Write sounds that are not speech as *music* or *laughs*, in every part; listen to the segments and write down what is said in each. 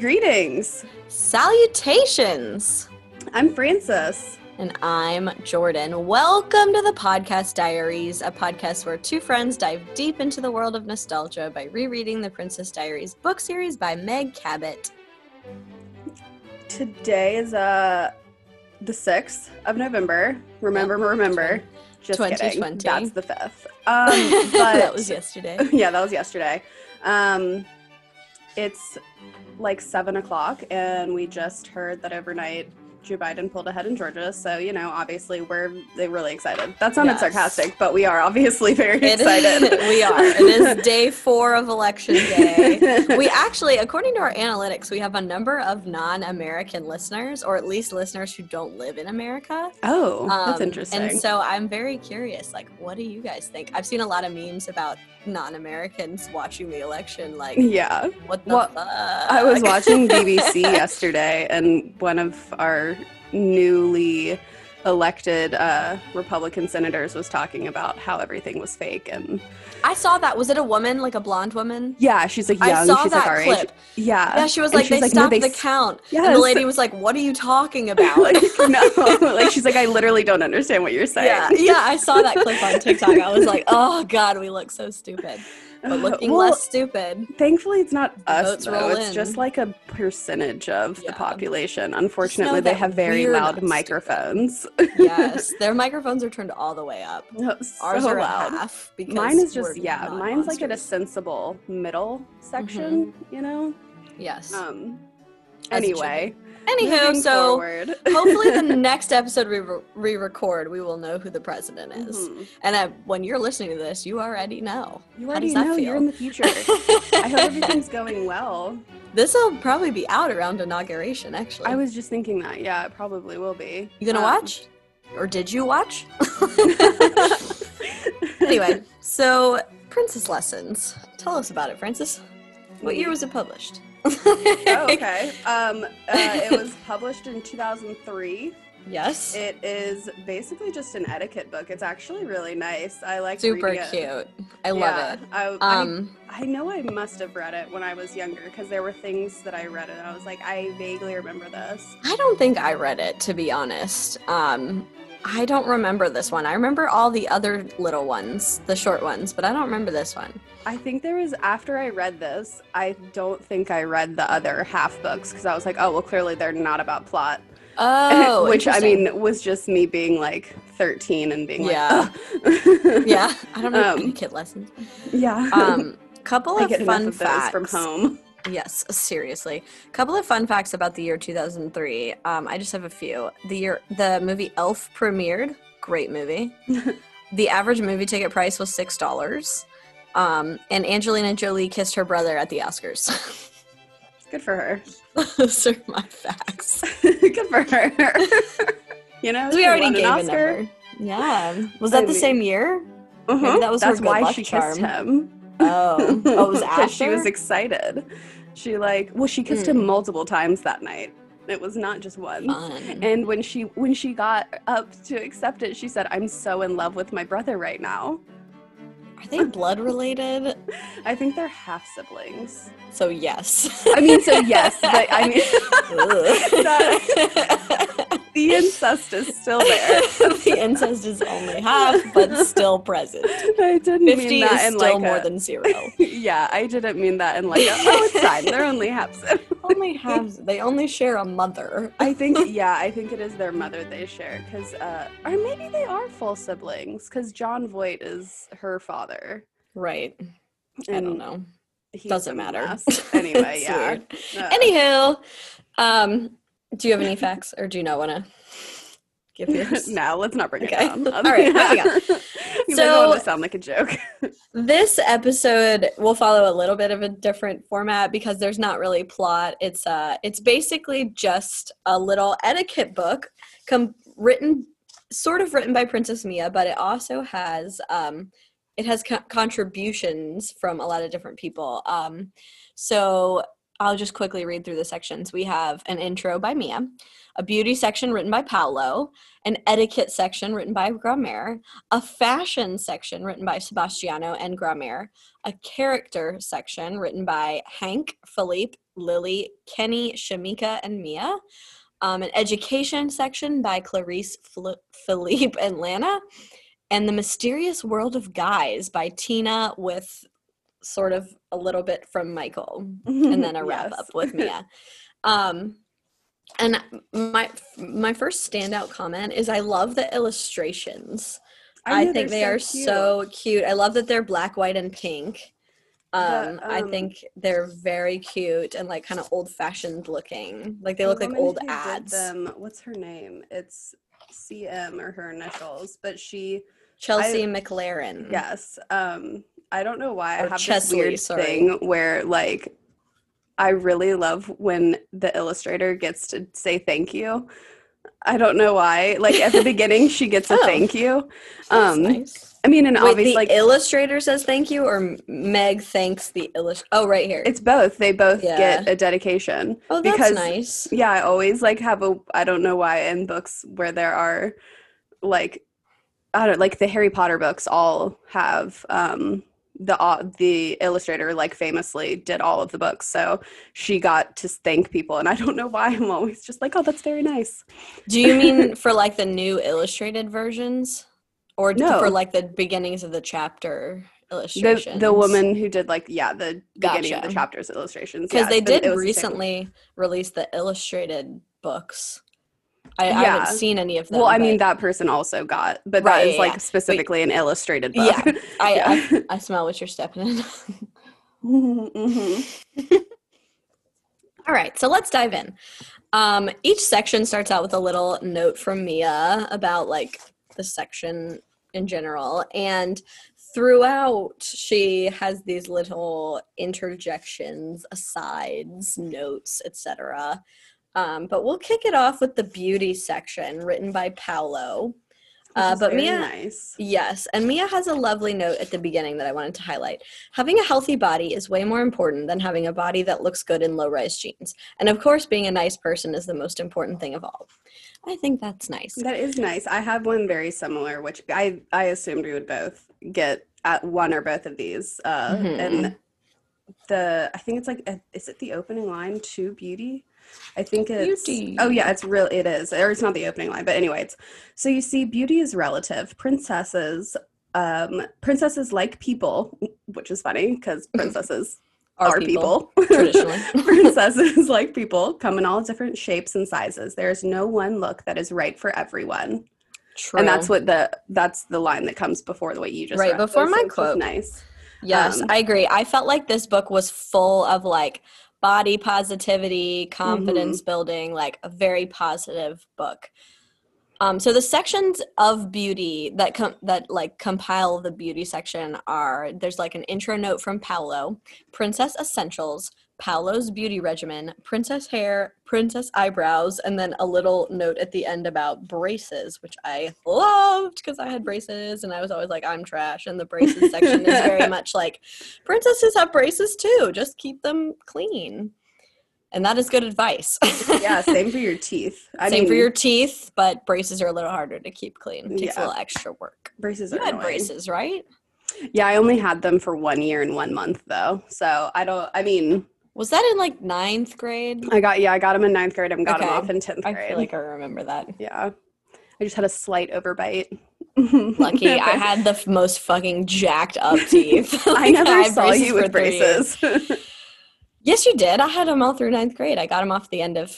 Greetings. Salutations. I'm Frances. And I'm Jordan. Welcome to the Podcast Diaries, a podcast where two friends dive deep into the world of nostalgia by rereading the Princess Diaries book series by Meg Cabot. Today is uh the 6th of November. Remember, yep. remember. Just kidding. That's the 5th. Um, *laughs* but that was yesterday. *laughs* Yeah, that was yesterday. Um, it's like seven o'clock, and we just heard that overnight Joe Biden pulled ahead in Georgia. So, you know, obviously we're really excited. That sounded yes. sarcastic, but we are obviously *laughs* very it excited. Is, *laughs* we are. It is *laughs* day four of election day. we actually, according to our analytics, we have a number of non-American listeners, or at least listeners who don't live in America. Oh, um, that's interesting. And so I'm very curious, like, what do you guys think? I've seen a lot of memes about non-Americans watching the election like yeah what the well, fuck? i was watching bbc *laughs* yesterday and one of our newly elected uh, republican senators was talking about how everything was fake and i saw that. Was it a woman like a blonde woman? Yeah she's like young. I saw she's that like our clip. age. Yeah. Yeah she was like they like, stopped no, they the count. Yes. and the lady was like what are you talking *laughs* about? Like, *laughs* no. Like she's like i literally don't understand what you're saying. Yeah yeah i saw that *laughs* clip on tiktok. I was like oh god we look so stupid but *laughs* looking well, less stupid. Thankfully, it's not us though. It's in. just like a percentage of yeah. the population. Unfortunately, they have very loud microphones. yes, *laughs* their microphones are turned all the way up. Oh, so Ours are loud. half. Mine is just yeah. Mine's monsters. like at a sensible middle section. Mm-hmm. You know. Yes. Um. Anyway, Anywho, so *laughs* hopefully the next episode we re- record, we will know who the president is. Mm-hmm. And uh, when you're listening to this, you already know. You already know. Feel? You're in the future. I hope everything's *laughs* going well. This will probably be out around inauguration. Actually, I was just thinking that. Yeah, it probably will be. You gonna um, watch, or did you watch? *laughs* anyway, so Princess Lessons. Tell us about it, Frances. What year was it published? Oh, *laughs* okay. Um, uh, it was published in 2003. Yes. It is basically just an etiquette book. It's actually really nice. I like it. super cute. I love yeah, it. I, um, I, I, know I must have read it when I was younger because there were things that I read and I was like, I vaguely remember this. I don't think I read it to be honest. Um, I don't remember this one. I remember all the other little ones, the short ones, but I don't remember this one. I think there was after I read this, I don't think I read the other half books because I was like, oh well, clearly they're not about plot. Oh, *laughs* which I mean was just me being like 13 and being yeah. like, yeah. Yeah. I don't know *laughs* um, kid lessons. Yeah. Um, couple of fun of facts from home. Yes, seriously. A couple of fun facts about the year 2003. Um, I just have a few. The year the movie Elf premiered. Great movie. *laughs* the average movie ticket price was six dollars. Um, and Angelina Jolie kissed her brother at the Oscars. *laughs* Good for her. *laughs* Those are my facts. Good for her. you know, we already gave an Oscar. number. Yeah. Was that I the mean, same year? Uh-huh. that was That's why she charm. kissed him. Oh, oh, it was after. she was excited. She like, well, she kissed mm. him multiple times that night. It was not just once. Fun. And when she when she got up to accept it, she said, "I'm so in love with my brother right now." Are they blood related? *laughs* I think they're half siblings. So yes. I mean, so yes, but I mean, that, *laughs* *laughs* the incest is still there. the incest is only half, but still present. I didn't mean that is in still like more a, than zero. yeah, I didn't mean that in like a, oh, it's fine. They're only half siblings. only halves. They only share a mother. I think yeah, I think it is their mother they share because, uh, or maybe they are full siblings because Jon Voight is her father. Right. And I don't know. Doesn't matter. Anyway, *laughs* yeah. Uh, Anywho, um, do you have any facts or do you not want to give *laughs* yours? no, let's not bring okay. it down. *laughs* All right, moving on. so, want to sound like a joke. this episode will follow a little bit of a different format because there's not really plot. It's uh, it's basically just a little etiquette book, com- written, sort of written by Princess Mia, but it also has um, it has co- contributions from a lot of different people. Um, so I'll just quickly read through the sections. We have an intro by Mia, a beauty section written by Paolo, an etiquette section written by Grandmere, a fashion section written by Sebastiano and Grandmere, a character section written by Hank, Philippe, Lily, Kenny, Shamika, and Mia, um, an education section by Clarice, Fl- Philippe, and Lana, and the mysterious world of guys by Tina with sort of a little bit from Michael and then a wrap *laughs* Yes. up with Mia. Um, and my my first standout comment is I love the illustrations. I, know, think they they're cute. so cute. I love that they're black, white, and pink. Um, The, I um, think they're very cute and like kind of old fashioned looking. Like they look like old ads. Them, what's her name? It's CM or her initials, but she Chelsea McLaren. Yes. Um, I don't know why I have Chesley, this weird sorry. thing where like I really love when the illustrator gets to say thank you. I don't know why. Like at the *laughs* beginning she gets a Oh. thank you. Um nice. I mean and Wait, obviously the like illustrator says thank you, or Meg thanks the illustrator? Oh, right here. it's both. They both Yeah. get a dedication. oh, that's because- nice. Yeah, I always like have a I don't know why in books where there are like I don't like the Harry Potter books all have um the uh, the illustrator like famously did all of the books so she got to thank people and I don't know why I'm always just like oh that's very nice. Do you mean *laughs* for like the new illustrated versions, or No. for like the beginnings of the chapter illustrations? the the woman who did like yeah the beginning of the chapters illustrations because yeah, they did was the recently release the illustrated books. I, I haven't seen any of them. Well, I mean that person also got, but Right, that is yeah, like yeah. specifically an illustrated book. Yeah, I, *laughs* Yeah. I I smell what you're stepping in. Mhm. *laughs* All right, so let's dive in. Um, each section starts out with a little note from Mia about like the section in general, and throughout she has these little interjections, asides, notes, etc. Um, but we'll kick it off with the beauty section written by Paolo. Uh, but Mia, nice. Yes, and Mia has a lovely note at the beginning that I wanted to highlight. Having a healthy body is way more important than having a body that looks good in low rise jeans. And of course, being a nice person is the most important thing of all. I think that's nice. That is nice. I have one very similar, which I I assumed we would both get at one or both of these. Uh, Mhm. And the I think it's like uh, is it the opening line to Beauty? I think it's Beauty. oh yeah, it's real. It is, or it's not the opening line, but anyway, it's so you see, beauty is relative. Princesses, um, princesses like people, which is funny because *laughs* princesses are, people. traditionally. *laughs* *laughs* princesses like people come in all different shapes and sizes. There is no one look that is right for everyone. True. And that's what the that's the line that comes before the way you just said. Right, before my quote. Nice. Yes, Um, I agree. I felt like this book was full of like body positivity, confidence Mm-hmm. building, like a very positive book. Um, so the sections of beauty that com- that like compile the beauty section are there's like an intro note from Paolo, Princess Essentials, Paolo's beauty regimen, princess hair, princess eyebrows, and then a little note at the end about braces, which I loved because I had braces and I was always like, I'm trash. And the braces section is very *laughs* much like, princesses have braces too, just keep them clean. And that is good advice. Yeah, *laughs* same for your teeth. I Same mean, for your teeth, but braces are a little harder to keep clean. It takes a little extra work. braces You are had annoying. braces, right? Yeah, I only had them for one year and one month though. So I don't. I mean, Was that in like ninth grade? I got yeah, I got them in ninth grade and got Okay. off in tenth grade. I feel like I remember that. yeah, I just had a slight overbite. *laughs* *laughs* Lucky I had the f- most fucking jacked up *laughs* teeth. I never had saw you with braces. Yes, you did. I had them all through ninth grade. I got them off the end of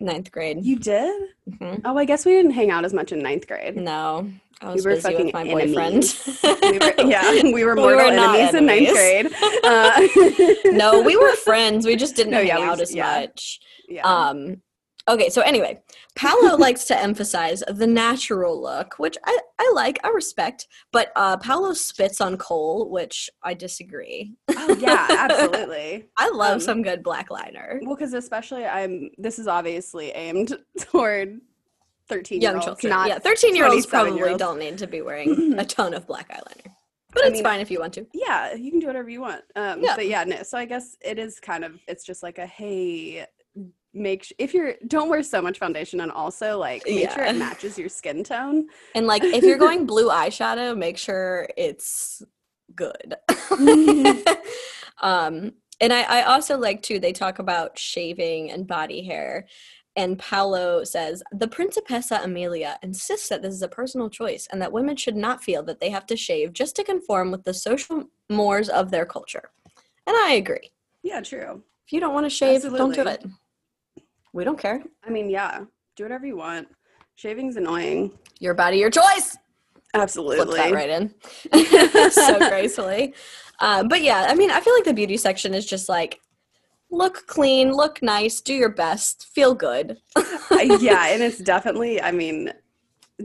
ninth grade. you did? Mhm. Oh, I guess we didn't hang out as much in ninth grade. No, I was were busy with fucking my enemies. boyfriend. *laughs* We were, yeah, *laughs* we were We mortal were not enemies in ninth grade. *laughs* Uh, no, we were friends. We just didn't No, hang yeah, out just- as yeah. much. yeah. Um, okay, so anyway, Paolo *laughs* likes to emphasize the natural look, which I, I like, I respect. But uh, Paolo spits on kohl, which I disagree. oh, yeah, *laughs* absolutely. I love Um, some good black liner. Well, because especially I'm. This is obviously aimed toward thirteen Young year olds, children. yeah, 13 year olds probably year olds. don't need to be wearing *laughs* a ton of black eyeliner. but I it's mean, fine if you want to. yeah, you can do whatever you want. Um, Yeah. but yeah, no. So I guess it is kind of it's just like a hey, make sh- if you're don't wear so much foundation and also like make sure it matches your skin tone. And like if you're going blue eyeshadow, make sure it's good. *laughs* um and I, I also like too they talk about shaving and body hair and Paolo says the Principessa Amelia insists that this is a personal choice and that women should not feel that they have to shave just to conform with the social mores of their culture. And I agree. Yeah, true. If you don't want to shave, don't do it. We don't care. I mean, yeah, do whatever you want. Shaving's annoying. Your body, your choice. Flip Absolutely. that right in *laughs* so gracefully. Um, but yeah, I mean, I feel like the beauty section is just like look clean, look nice, do your best, feel good. yeah, and *laughs* it's definitely, I mean,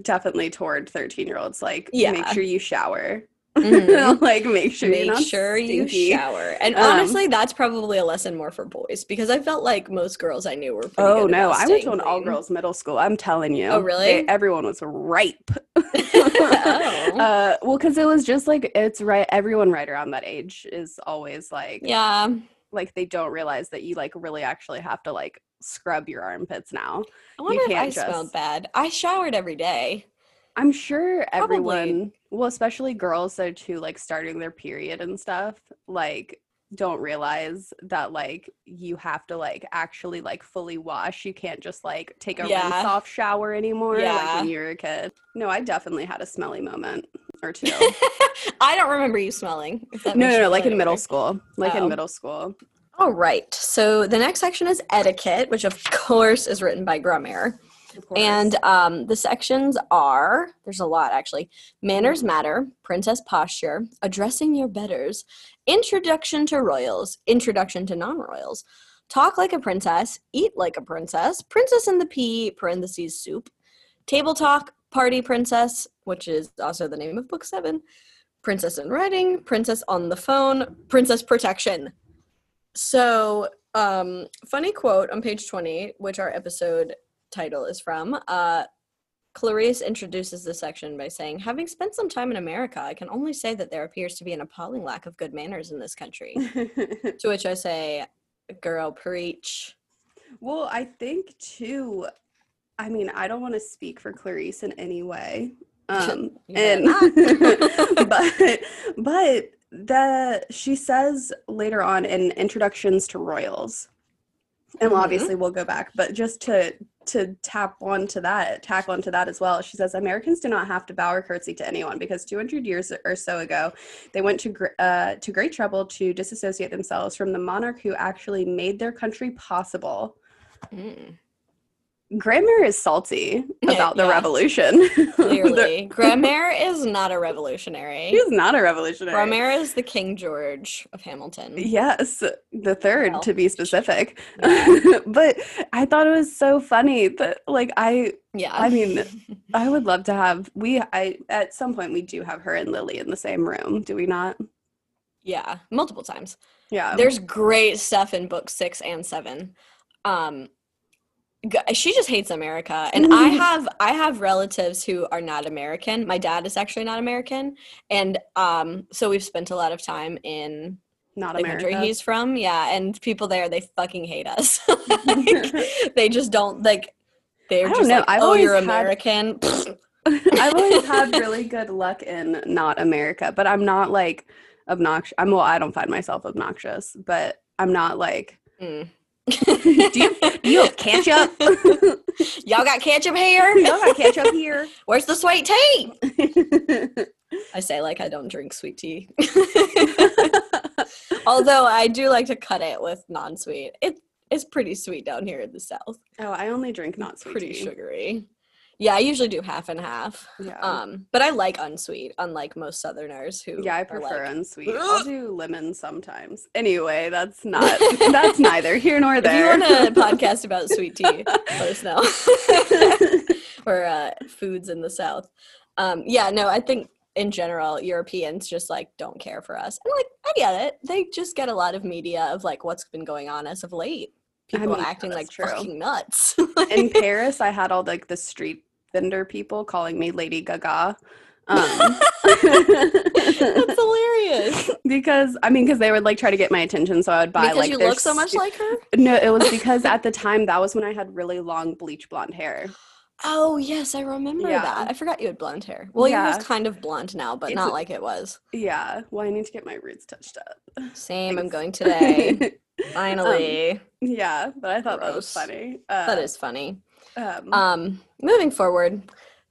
definitely toward 13 year olds. Like, yeah. make sure you shower. Mhm. *laughs* like, make sure Make sure you stinky. shower. And Um, honestly, that's probably a lesson more for boys because I felt like most girls I knew were. Pretty Oh no, I went to an all girls middle school. I'm telling you. Oh, really? They- everyone was ripe. *laughs* *laughs* Oh. uh, well, because it was just like it's right. Everyone right around that age is always like, Yeah, like they don't realize that you like really actually have to like scrub your armpits now. I wonder if I can't smelled just- bad. I showered every day. I'm sure Probably. everyone, well, especially girls though too, like starting their period and stuff, like don't realize that like you have to like actually like fully wash. You can't just like take a Yeah. rinse off shower anymore yeah. like when you were a kid. No, I definitely had a smelly moment or *laughs* two. I don't remember you smelling. no, no, no, like in middle school. Like Oh. in middle school. All right. So the next section is etiquette, which of course is written by Grandmere. And um, the sections are there's a lot actually manners matter, princess posture, addressing your betters, introduction to royals, introduction to non royals, talk like a princess, eat like a princess, princess in the pea, parentheses soup, table talk, party princess, which is also the name of book seven, princess in writing, princess on the phone, princess protection. So, um, funny quote on page 20, which our episode title is from. Uh, Clarice introduces the section by saying, Having spent some time in America, I can only say that there appears to be an appalling lack of good manners in this country. *laughs* to which I say, Girl, preach. well, I think too. I mean, I don't want to speak for Clarice in any way. *laughs* Um, and *laughs* but but the she says later on in introductions to royals and Mhm. obviously we'll go back but just to to tap onto that tack onto that as well she says americans do not have to bow or curtsy to anyone because 200 years or so ago they went to gr- uh, to great trouble to disassociate themselves from the monarch who actually made their country possible Mm, Grandmere is salty *laughs* about the Yeah. revolution. *laughs* clearly. Grandmere is not a revolutionary. *laughs* He's not a revolutionary. Grandmere is the King George of Hamilton. Yes, the third Well, to be specific. yeah. but I thought it was so funny that like I Yeah. I mean, I would love to have we I at some point we do have her and Lily in the same room, do we not? yeah, multiple times. Yeah. There's great stuff in book six and seven. Um, g- she just hates America, and I *laughs* have I have relatives who are not American. My dad is actually not American, and um, so we've spent a lot of time in not the America. country he's from. Yeah, and people there they fucking hate us. *laughs* Like, *laughs* they just don't like. They're I don't just know, like, I've oh, you're always had- American. I've always had really good luck in not America, but I'm not like obnoxious. I'm well, I don't find myself obnoxious, but I'm not like Mm. Do you do you have ketchup? *laughs* *laughs* Y'all got ketchup here? Y'all got ketchup here? Where's the sweet tea? I say like I don't drink sweet tea. *laughs* Although I do like to cut it with non-sweet. It it's pretty sweet down here in the south. oh, I only drink not sweet pretty tea. sugary. Yeah, I usually do half and half. Yeah. Um, but I like unsweet, unlike most southerners who yeah, I prefer like, unsweet. I'll do lemon sometimes. Anyway, that's *laughs* not that's neither here nor If you there. want a *laughs* podcast about sweet tea, let us know. *laughs* or uh, foods in the South. Um, yeah, no, I think in general, Europeans just like don't care for us. And like, I get it. They just get a lot of media of like what's been going on as of late. I People mean, acting like true. fucking nuts. in Paris, I had all like the street vendor people calling me Lady Gaga. Um, That's *laughs* hilarious. because I mean, because they would like try to get my attention, so I would buy because like you look so much stu- like her. No, it was *laughs* because at the time that was when I had really long bleach blonde hair. Oh yes, I remember Yeah. that. I forgot you had blonde hair. Well, Yeah. yours kind of blonde now, but It's not like it was. Yeah, well, I need to get my roots touched up. Same. I'm going today. *laughs* Finally, yeah, but I thought that was funny. Uh, that is funny. Um, Um, moving forward,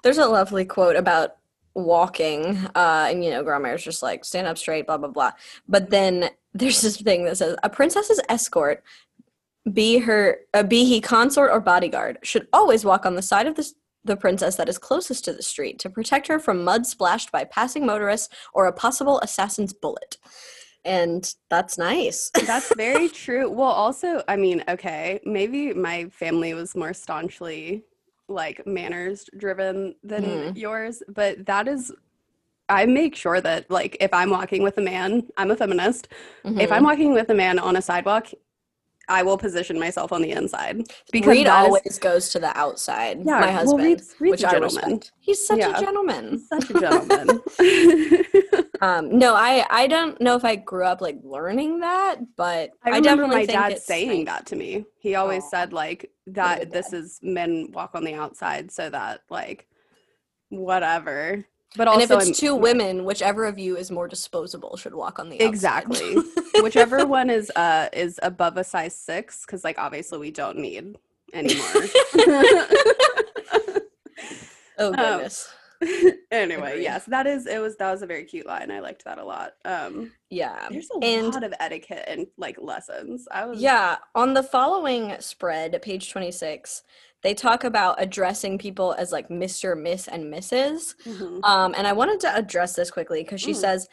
there's a lovely quote about walking, uh, and you know, Grandma's just like stand up straight, blah blah blah. But then there's this thing that says a princess's escort, be her, uh, be he consort or bodyguard, should always walk on the side of the the princess that is closest to the street to protect her from mud splashed by passing motorists or a possible assassin's bullet. And that's nice. *laughs* That's very true. Well, also, I mean, okay, maybe my family was more staunchly like manners driven than Mhm. yours, but that is I make sure that like if I'm walking with a man, I'm a feminist. If Mhm. I'm walking with a man on a sidewalk, I will position myself on the inside because Reed that is- always goes to the outside. Yeah, my well, husband, Reed's- Reed's which a I gentleman. respect. He's such Yeah. a gentleman. He's such a *laughs* gentleman. *laughs* Um, no, I I don't know if I grew up like learning that, but I I, definitely my dad saying nice. that to me. He always Aw. said like that this is men walk on the outside so that like whatever. But And also if I'm- it's two women, whichever of you is more disposable should walk on the outside. exactly *laughs* whichever one is uh is above a size 6 cuz like obviously we don't need anymore. *laughs* *laughs* oh Um, goodness. *laughs* anyway, Agreed. yes, that is it was that was a very cute line. I liked that a lot. Um yeah. there's a and lot of etiquette and like lessons. I was Yeah, on the following spread, page 26, they talk about addressing people as like Mr., Miss, and Mrs. Mhm. Um, and I wanted to address this quickly because she Mm. says,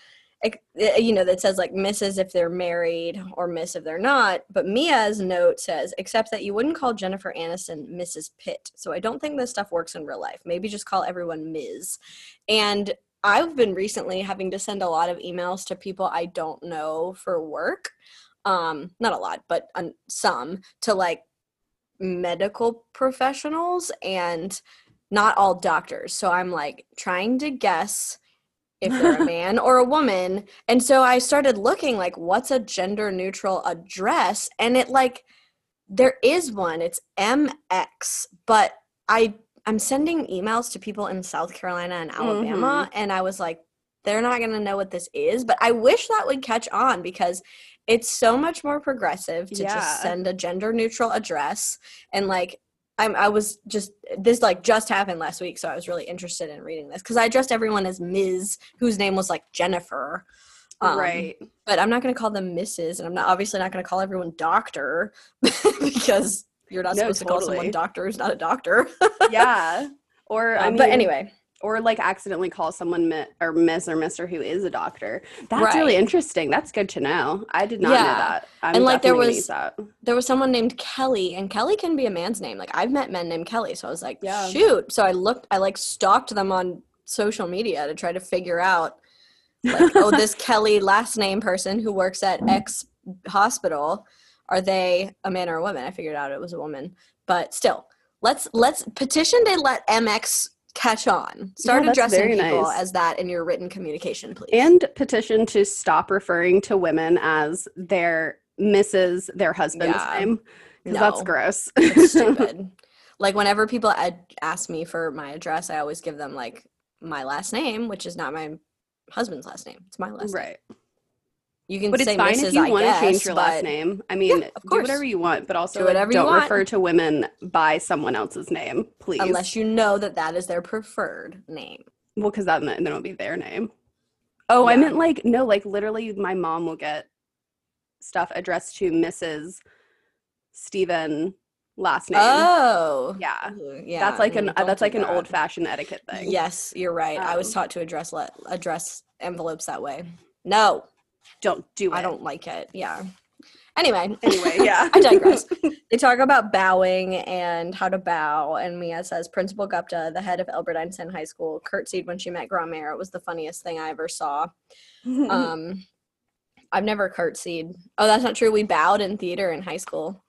you know, that says like misses if they're married or Miss if they're not. But Mia's note says, except that you wouldn't call Jennifer Aniston Mrs. Pitt. So I don't think this stuff works in real life. Maybe just call everyone Ms. And I've been recently having to send a lot of emails to people I don't know for work. Um, not a lot, but some to like medical professionals and not all doctors. So I'm like trying to guess if they're a *laughs* man or a woman. And so I started looking like what's a gender neutral address and it like there is one. It's MX, but I I'm sending emails to people in South Carolina and Alabama mm-hmm. and I was like they're not going to know what this is, but I wish that would catch on because it's so much more progressive to Yeah. just send a gender neutral address and like I'm, I was just this like just happened last week, so I was really interested in reading this because I addressed everyone as Ms., whose name was like Jennifer, um, right. But I'm not going to call them Mrs. and I'm not obviously not going to call everyone Doctor *laughs* because you're not No, supposed to call someone. Doctor who's not a doctor. *laughs* yeah. Or I Um, mean, but anyway, or like accidentally call someone mi- or Miss or Mister who is a doctor. That's really interesting. That's good to know. I did not know that. I'm And, like, there was- there was someone named Kelly, and Kelly can be a man's name. Like I've met men named Kelly, so I was like, Yeah. shoot. So I looked, I like stalked them on social media to try to figure out, like, oh, this *laughs* Kelly last name person who works at X hospital, are they a man or a woman? I figured out it was a woman, but still, let's let's petition to let MX catch on. Start that's addressing people nice. as that in your written communication, please. And petition to stop referring to women as their Mrs. their husband's Yeah. name. 'cause That's gross. It's *laughs* stupid. like whenever people ad- ask me for my address, I always give them like my last name, which is not my husband's last name. It's my last name. You can But say it's fine Mrs. if you I want to change your last name. I mean, of do whatever you want, but also Do whatever don't refer to women by someone else's name, please. Unless you know that that is their preferred name. Well, because that then it'll be their name. Oh, I meant like no, like literally, my mom will get stuff addressed to Mrs. Stephen last name. Oh, yeah, yeah. that's like an uh, that's like an old fashioned etiquette thing. Yes, you're right. I was Um, taught to address le- address envelopes that way. No, don't do it. I don't like it. Yeah. Anyway. Anyway, *laughs* yeah, I digress. *laughs* They talk about bowing and how to bow, and Mia says Principal Gupta, the head of Albert Einstein High School, curtsied when she met Grandmere. It was the funniest thing I ever saw. *laughs* Um, I've never curtsied. Oh, that's not true. We bowed in theater in high school.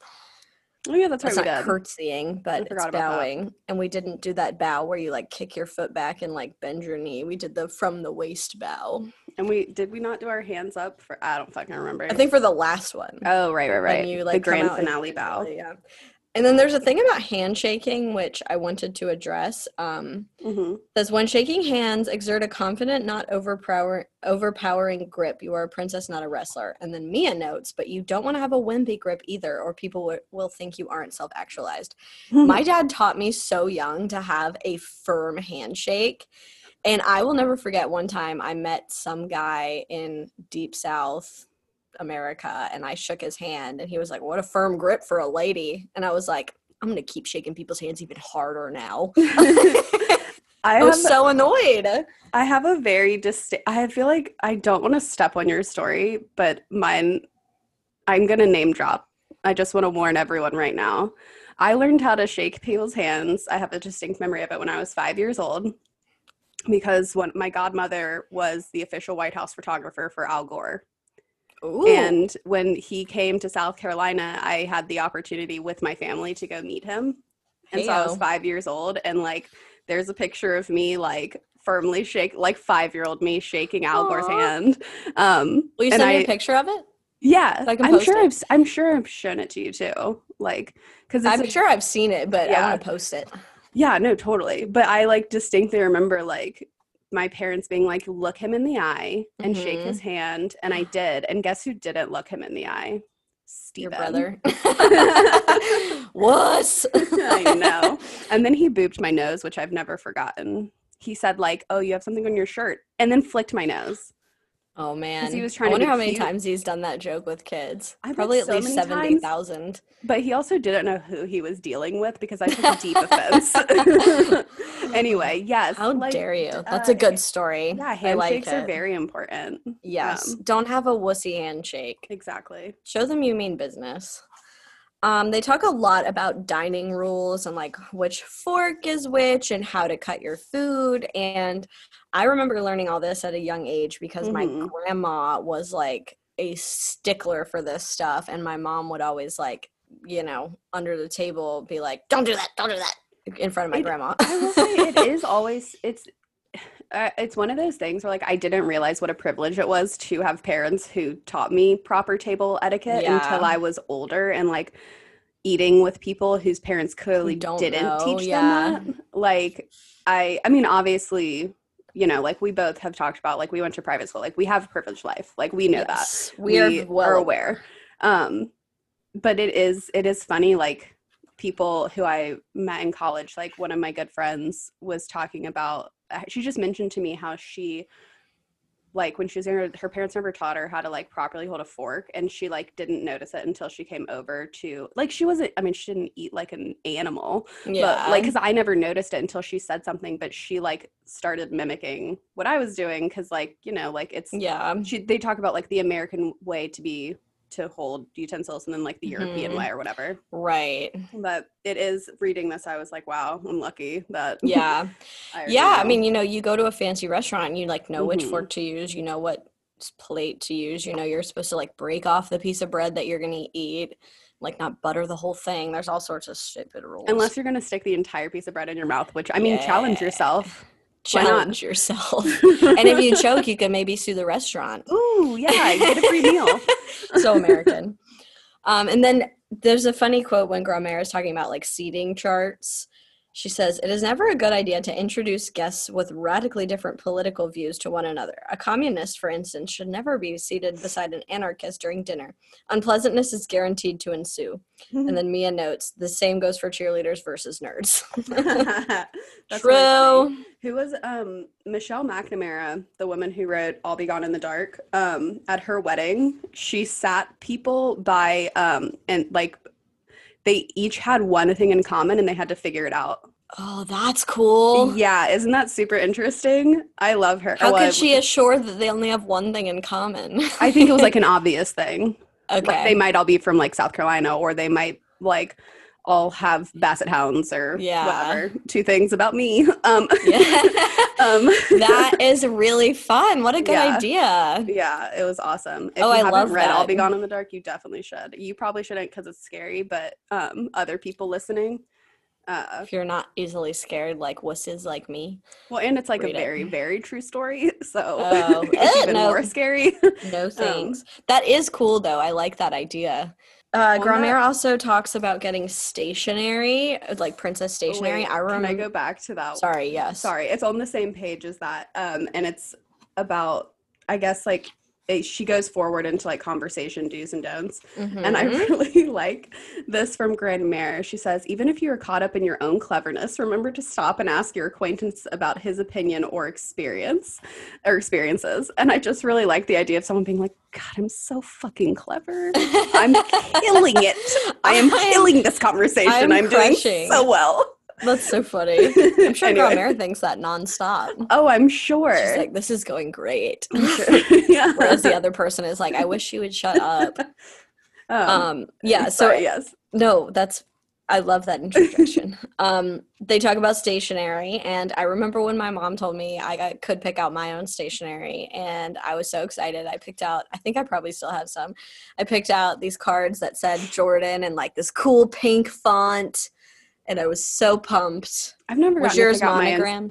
Oh yeah, that's right. We not did. curtsying, but it's about that. bowing. And we didn't do that bow where you like kick your foot back and like bend your knee. We did the from the waist bow. And we did we not do our hands up for I don't fucking remember. I think for the last one. Oh right, right, right. you the like come grand and- finale bow. Yeah. And then there's a thing about handshaking which I wanted to address. Um hmm says when shaking hands, exert a confident, not overpower, overpowering grip. You are a princess, not a wrestler. And then Mia notes, but you don't want to have a wimpy grip either, or people w- will think you aren't self-actualized. *laughs* My dad taught me so young to have a firm handshake. And I will never forget one time I met some guy in Deep South America and I shook his hand and he was like, What a firm grip for a lady. And I was like, I'm going to keep shaking people's hands even harder now. *laughs* I I have was so annoyed. I have a very distinct. I feel like I don't want to step on your story, but mine. I'm gonna name drop. I just want to warn everyone right now. I learned how to shake people's hands. I have a distinct memory of it when I was five years old, because when my godmother was the official White House photographer for Al Gore. Ooh. And when he came to South Carolina, I had the opportunity with my family to go meet him. And so I was five years old, and like, there's a picture of me like firmly shake, like five year old me shaking Al Gore's Aw. hand. Um, Will you and send me I- a picture of it? yeah, So I can I'm post sure it? I've, s- I'm sure I've shown it to you too. Like, because I'm sure I've seen it, but I Yeah. want to post it. Yeah, no, totally. But I like distinctly remember like my parents being like, look him in the eye and shake Mhm. his hand. And I did. And guess who didn't look him in the eye? Your Steven. brother. *laughs* *laughs* what? I know. *laughs* And then he booped my nose, which I've never forgotten. He said, like, oh, you have something on your shirt, and then flicked my nose. Oh man. he was trying I wonder how many cute. times he's done that joke with kids. I Probably at so least seventy thousand. But he also didn't know who he was dealing with because I took a deep offense. *laughs* anyway, yes. How like, dare you? uh, That's a good story. Yeah, I like handshakes are very important. Yes. um, Don't have a wussy handshake. Exactly. Show them you mean business. Um, they talk a lot about dining rules and like which fork is which and how to cut your food. And I remember learning all this at a young age because my Mhm. grandma was like a stickler for this stuff. And my mom would always like, you know, under the table be like, don't do that, don't do that in front of my It- grandma. I will say it is *laughs* always it's uh, it's one of those things where like I didn't realize what a privilege it was to have parents who taught me proper table etiquette Yeah. until I was older and like eating with people whose parents clearly don't didn't know, teach yeah. them that. Like I I mean obviously you know like we both have talked about like we went to private school like we have a privileged life like we know that Yes, we, are well are aware. Um, but it is it is funny like people who I met in college. Like one of my good friends was talking about. Uh, She just mentioned to me how she like when she was younger her parents never taught her how to like properly hold a fork and she like didn't notice it until she came over to like she wasn't i mean she didn't eat like an animal Yeah. but like because i never noticed it until she said something but she like started mimicking what i was doing because like you know like it's yeah. she, they talk about like the American way to be to hold utensils and then like the European Mhm. way or whatever. Right. But it is reading this, I was like, wow, I'm lucky that. Yeah. *laughs* I yeah. I mean, you know, you go to a fancy restaurant and you like know which Mhm. fork to use, you know what plate to use, you know, you're supposed to like break off the piece of bread that you're going to eat, like not butter the whole thing. There's all sorts of stupid rules. unless you're gonna stick the entire piece of bread in your mouth, which I mean, challenge yourself. Challenge yourself. *laughs* and if you choke, you can maybe sue the restaurant. Ooh, yeah, get a free meal. *laughs* so American. Um, and then there's a funny quote when Grandmere is talking about like seating charts. She says, It is never a good idea to introduce guests with radically different political views to one another. A communist, for instance, should never be seated beside an anarchist during dinner. Unpleasantness is guaranteed to ensue. And then Mia notes, The same goes for cheerleaders versus nerds. *laughs* That's really. *laughs* True. Who was um Michelle McNamara, the woman who wrote I'll Be Gone in the Dark? Um, at her wedding, she sat people by um and like they each had one thing in common and they had to figure it out. Oh, that's cool. Yeah, isn't that super interesting? I love her. How Well, could she assure that they only have one thing in common? I think it was like an *laughs* obvious thing. okay. Like they might all be from like South Carolina or they might like all have basset hounds or Yeah. whatever. Two things about me. *laughs* Um, Yeah. *laughs* um, that *laughs* is really fun. What a good Yeah. idea. yeah, it was awesome. If Oh, you I haven't love read I'll. Be Gone in the Dark, you definitely should. You probably shouldn't because it's scary, but um, other people listening. Uh, If you're not easily scared like wusses like me. well, and it's like a it. very, very true story, so Oh, it's eh, even no. more scary. No thanks. that is cool though. I like that idea. Uh, Well, that- also talks about getting stationery, like princess stationery. Wait, I remember. Can I go back to that? Sorry, yes. Sorry, it's on the same page as that, um, and it's about, I guess, like it, she goes forward into like conversation do's and don'ts. Mm-hmm. And I *laughs* really like this from Grandmere. She says, even if you are caught up in your own cleverness, remember to stop and ask your acquaintance about his opinion or experience or experiences. And I just really like the idea of someone being like, God, I'm so fucking clever. I'm *laughs* killing it. I am I am- killing this conversation. I'm I'm, doing so well. That's so funny. *laughs* I'm sure Anyway. Thinks that nonstop. Oh, I'm sure. She's like, this is going great. I'm sure. *laughs* yeah. Whereas the other person is like, I wish you would shut up. *laughs* Um, Um, yeah, so sorry, yes. No, that's I love that introduction. um, they talk about stationery, and I remember when my mom told me I got, could pick out my own stationery, and I was so excited. I picked out. I think I probably still have some. I picked out these cards that said Jordan and like this cool pink font, and I was so pumped. I've never Was yours out my?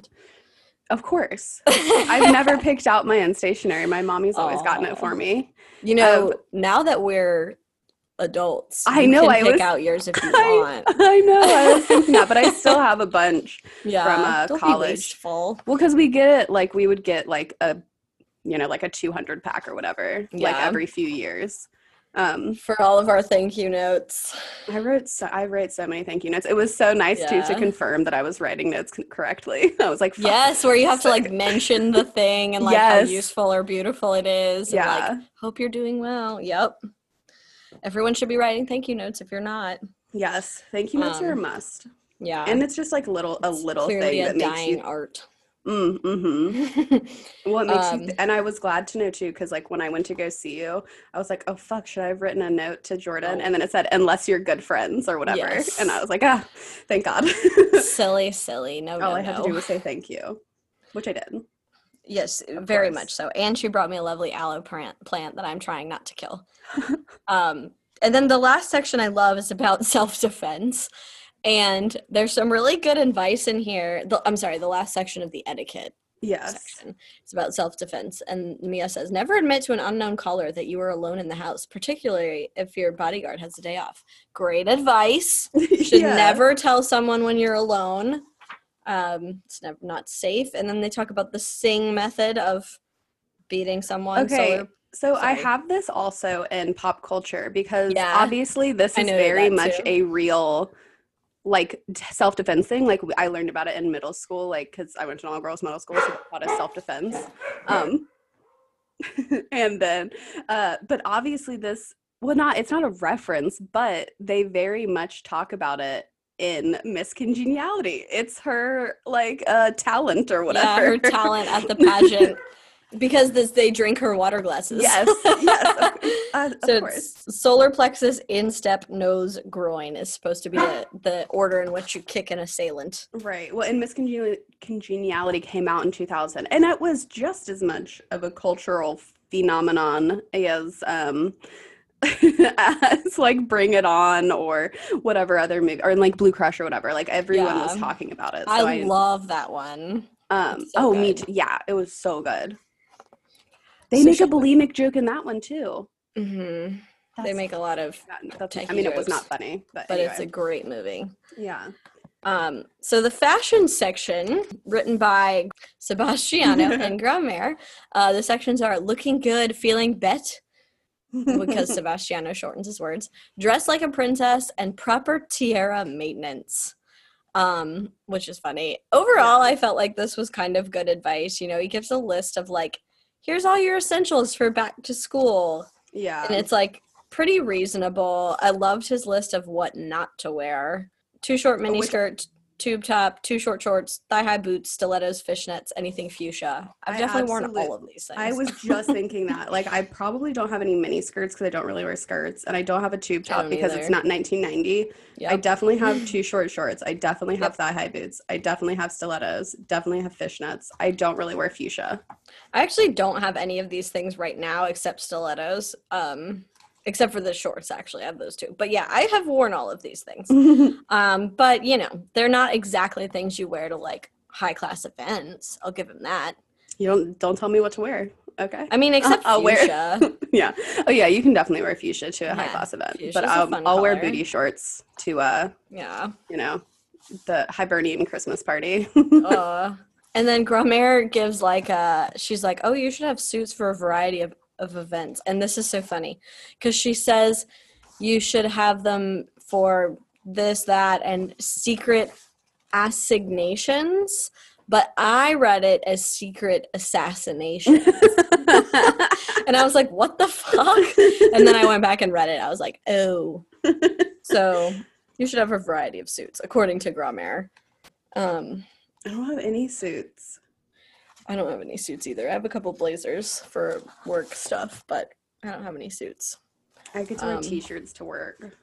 Of course. *laughs* I've never picked out my own stationery. My mommy's always gotten it for me. You know, now that we're adults, I you know, Can I pick was- out yours if you *laughs* I, want. *laughs* I know. I was thinking that, but I still have a bunch. Yeah, uh, don't college. Be wasteful. Well, because we get it, like we would get like a, you know, like a 200 pack or whatever, like Yeah. every few years. Um, For all of our thank you notes. I wrote so I wrote so many thank you notes. It was so nice too to confirm that I was writing notes correctly. *laughs* I was like, "Fuck, Yes, where you have to like *laughs* mention the thing and like Yes. how useful or beautiful it is. and, yeah, like, hope you're doing well. Yep. Everyone should be writing thank you notes if you're not. yes. Thank you notes are a Um, must, Yeah. and it's just like little a little thing that makes dying you. art. Mm, mm-hmm. *laughs* It makes you, Um, th- and I was glad to know too, because like when I went to go see you, I was like, oh fuck, should I have written a note to Jordan? Oh. And then it said, unless you're good friends or whatever. Yes. And I was like, ah, thank God. silly, *laughs* silly. No, All no, I had no. to do was say thank you, which I did. Yes, Of very course. much so. And she brought me a lovely aloe plant, plant that I'm trying not to kill. *laughs* um, and then the last section I love is about self defense. And there's some really good advice in here. The, I'm sorry, the last section of the etiquette Yes. section is about self defense. And Mia says, Never admit to an unknown caller that you are alone in the house, particularly if your bodyguard has a day off. Great advice You *laughs* should Yeah. never tell someone when you're alone. Um, it's never not safe. And then they talk about the sing method of beating someone. So Okay. we're- So I have this also in pop culture because Yeah. obviously this is very much too. a real like self defense thing. Like I learned about it in middle school, like because I went to an all girls middle school, so they taught us self defense. Um, *laughs* and then, uh, but obviously this well, not it's not a reference, but they very much talk about it in Miss Congeniality. It's her like uh talent or whatever. yeah, her talent at the *laughs* pageant. Because this, they drink her water glasses. Yes, *laughs* yes, of, uh, so course. solar plexus, instep, nose, groin is supposed to be the, *gasps* the order in which you kick an assailant. Right. Well, and Miss Congenial- Congeniality came out in 2000, and it was just as much of a cultural phenomenon as um *laughs* as like Bring It On or whatever other movie or like Blue Crush or whatever. Like everyone was talking about it. So I love that one. um so oh me too. Yeah, it was so good. They So make a bulimic joke in that one too. hmm They make a lot of, I mean, it was not funny, but, but it's a great movie. yeah. Um, so the fashion section, written by Sebastiano *laughs* and Grandmere, uh, the sections are looking good, feeling bet, because *laughs* Sebastiano shortens his words, dress like a princess, and proper tiara maintenance. Um, which is funny. Overall, I felt like this was kind of good advice. You know, he gives a list of like, here's all your essentials for back to school. yeah. And it's like pretty reasonable. I loved his list of what not to wear. Too short mini which- skirt, tube top, too short shorts, thigh high boots, stilettos, fishnets, anything fuchsia. I've I definitely worn all of these things. I was just thinking that. Like, I probably don't have any mini skirts because I don't really wear skirts, and I don't have a tube *laughs* top because either. it's not 1990. I definitely have *clears throat* too short shorts. I definitely have Yep. thigh high boots. I definitely have stilettos. Definitely have fishnets. I don't really wear fuchsia. I actually don't have any of these things right now except stilettos. Um, except for the shorts, actually, I have those too. But yeah, I have worn all of these things. *laughs* Um, but you know, they're not exactly things you wear to like high class events. I'll give them that. you don't don't tell me what to wear. Okay. I mean, except *laughs* I'll wear- *laughs* yeah. Oh yeah, you can definitely wear fuchsia to a high class event, but I'll, I'll wear booty shorts to uh yeah. you know the Hibernian Christmas party. uh, and then Grandmere gives like a she's like, Oh, you should have suits for a variety of, of events. And this is so funny because she says you should have them for this, that, and secret assignations. But I read it as secret assassination. *laughs* and I was like, what the fuck? And then I went back and read it. I was like, oh. *laughs* So you should have a variety of suits, according to Grandmere. Um, I don't have any suits. I don't have any suits either. I have a couple blazers for work stuff, but I don't have any suits. I get to wear Um, t-shirts to work.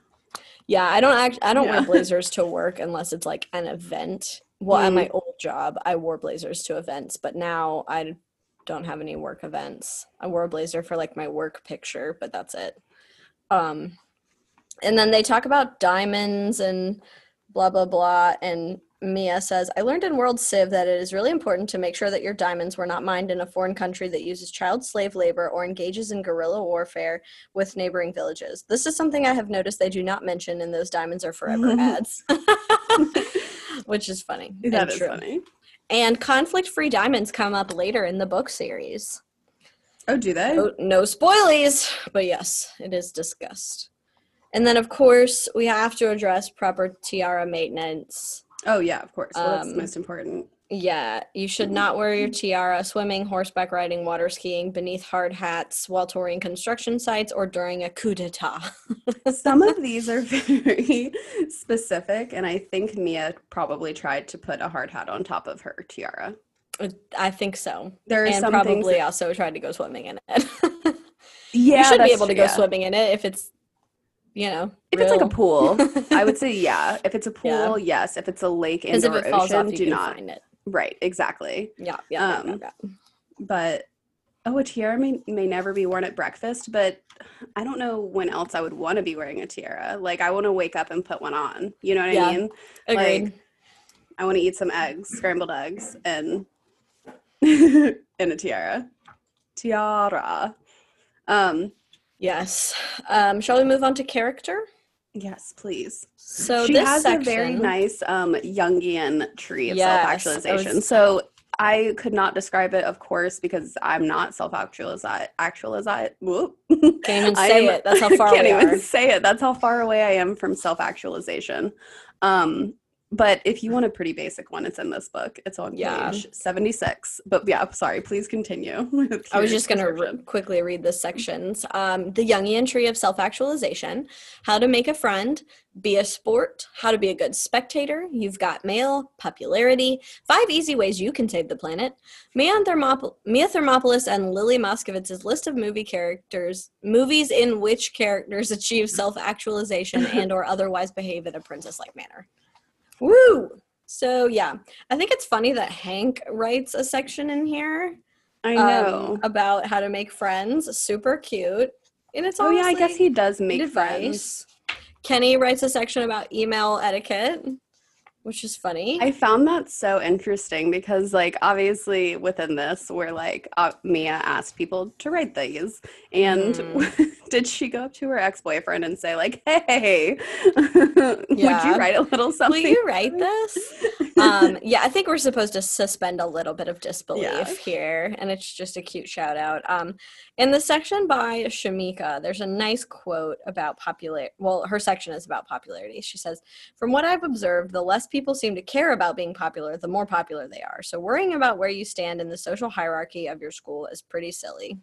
Yeah, I don't act. I don't Yeah. wear *laughs* blazers to work unless it's like an event. Well, at Mm. my old job, I wore blazers to events, but now I don't have any work events. I wore a blazer for like my work picture, but that's it. Um, and then they talk about diamonds and blah blah blah. And Mia says, "I learned in World Civ that it is really important to make sure that your diamonds were not mined in a foreign country that uses child slave labor or engages in guerrilla warfare with neighboring villages. This is something I have noticed they do not mention in those diamonds are forever *laughs* ads." *laughs* Which is funny. and That is true. funny. And conflict free diamonds come up later in the book series. Oh, do they? No, no spoilies, but yes, it is discussed. And then, of course, we have to address proper tiara maintenance. Oh yeah, of course. Well, that's Um, most important. Yeah, you should not wear your tiara swimming, horseback riding, water skiing, beneath hard hats, while touring construction sites, or during a coup d'etat. Some of *laughs* these are very *laughs* specific, and I think Mia probably tried to put a hard hat on top of her tiara. I think so. There and some probably that- also tried to go swimming in it. *laughs* yeah, you should be able to go yeah. swimming in it if it's, you know, If it's like a pool, I would say *laughs* yeah. If it's a Yeah. pool, yes. If it's a lake and if or it falls ocean, off, do not. find it. Right, exactly. Yeah, yeah, yeah, Um, yeah, yeah. But oh, a tiara may, may never be worn at breakfast, but I don't know when else I would want to be wearing a tiara. Like I want to wake up and put one on. You know what Yeah. I mean? Agreed. Like I want to eat some eggs, scrambled eggs, and *laughs* in a tiara. Tiara. Um, yes. Um, shall we move on to character? yes, please. So she has section, a very nice um Jungian tree of Yes, self-actualization. So I could not describe it, of course, because I'm not self-actualized. Actualized. Whoop. Can't even I *laughs* say am- it. That's how far *laughs* can't even are. say it. That's how far away I am from self-actualization. Um, but if you want a pretty basic one, it's in this book. It's on Yeah. page 76. But yeah, sorry. Please continue. *laughs* I was just going to re- quickly read the sections. Um, the Jungian tree of self actualization, how to make a friend, be a sport, how to be a good spectator, you've got mail, popularity, five easy ways you can save the planet, Mia, Thermop- Mia Thermopolis and Lily Moskowitz's list of movie characters, movies in which characters *laughs* achieve self actualization *laughs* and or otherwise behave in a princess like manner. Woo! So yeah, I think it's funny that Hank writes a section in here I um, know. about how to make friends. Super cute. And it's oh yeah, I guess he does make friends. Kenny writes a section about email etiquette, which is funny. I found that so interesting because, like, obviously within this, where like uh, Mia asked people to write these, and Mhm. *laughs* did she go up to her ex boyfriend and say like, "Hey, *laughs* would you write a little something? Will you write this? *laughs* um, yeah, I think we're supposed to suspend a little bit of disbelief Yeah. here, and it's just a cute shout out. Um, in the section by Shamika, there's a nice quote about popular. Well, her section is about popularity. She says, "From what I've observed, the less people seem to care about being popular, the more popular they are. So worrying about where you stand in the social hierarchy of your school is pretty silly."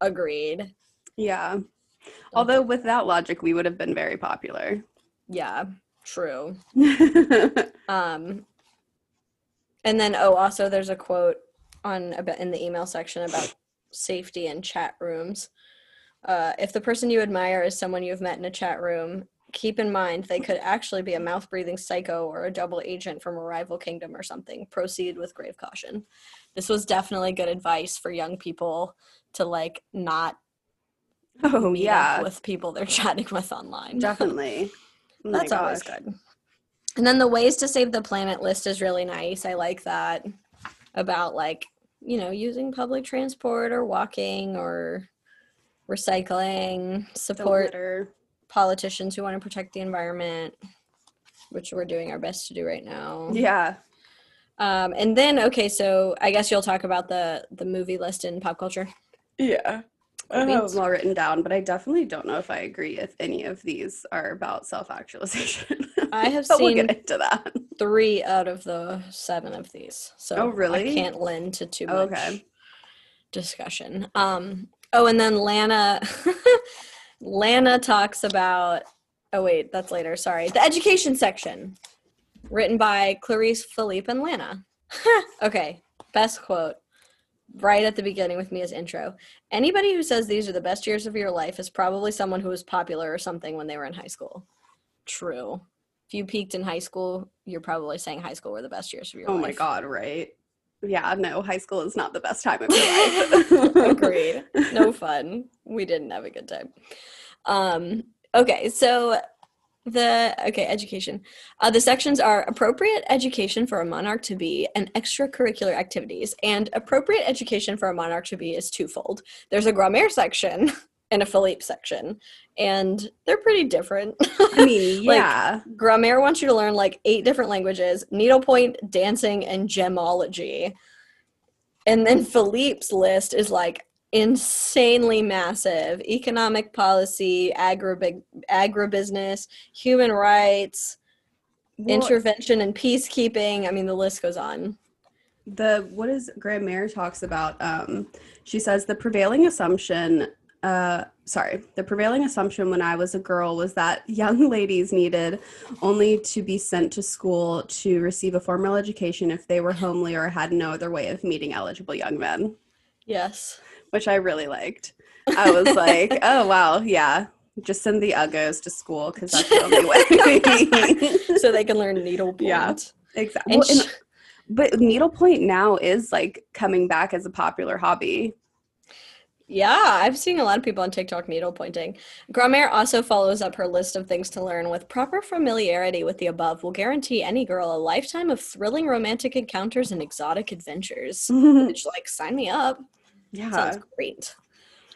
Agreed. yeah. Although with that logic, we would have been very popular. Yeah, true. *laughs* Um, And then oh, also there's a quote on about in the email section about safety in chat rooms. Uh, if the person you admire is someone you've met in a chat room, keep in mind they could actually be a mouth breathing psycho or a double agent from a rival kingdom or something. Proceed with grave caution. This was definitely good advice for young people to like not Oh meet yeah, up with people they're *laughs* chatting with online. definitely. *laughs* Oh That's always good. And then the ways to save the planet list is really nice. I like that about like, you know, using public transport or walking or recycling, support politicians who want to protect the environment, which we're doing our best to do right now. Yeah. Um, and then okay, so I guess you'll talk about the the movie list in pop culture. Yeah. I beans. them all written down, but I definitely don't know if I agree if any of these are about self actualization. I *laughs* have but we'll seen get into that. three out of the seven of these. So Oh, really? I can't lend to too much Okay. discussion. Um oh and then Lana *laughs* Lana talks about oh wait, that's later, sorry. The education section. Written by Clarice Philippe and Lana. *laughs* okay, best quote. Right at the beginning with me as intro. Anybody who says these are the best years of your life is probably someone who was popular or something when they were in high school. True. If you peaked in high school, you're probably saying high school were the best years of your Oh life. my god, right? Yeah, no, high school is not the best time of your life. *laughs* Agreed. No fun. We didn't have a good time. Um, okay, so the okay education. Uh, the sections are appropriate education for a monarch to be and extracurricular activities. And appropriate education for a monarch to be is twofold. There's a Grandmere section *laughs* and a Philippe section, and they're pretty different. I mean, *laughs* Like, yeah. Grandmere wants you to learn like eight different languages needlepoint, dancing, and gemology. And then Philippe's list is like insanely massive economic policy, agribu- agribusiness, human rights, Well, intervention and peacekeeping. I mean, the list goes on. the what is Grandmere talks about um she says the prevailing assumption uh sorry the prevailing assumption when i was a girl was that young *laughs* ladies needed only to be sent to school to receive a formal education if they were homely or had no other way of meeting eligible young men Yes. Which i really liked i was like *laughs* oh wow yeah just send the uggos to school because that's the only way *laughs* so they can learn needlepoint. Yeah. exactly And well, and- sh- but needlepoint now is like coming back as a popular hobby Yeah, I've seen a lot of people on TikTok needlepointing. pointing. Also follows up her list of things to learn with proper familiarity with the above will guarantee any girl a lifetime of thrilling romantic encounters and exotic adventures. *laughs* Which, like, sign me up. Yeah Sounds great.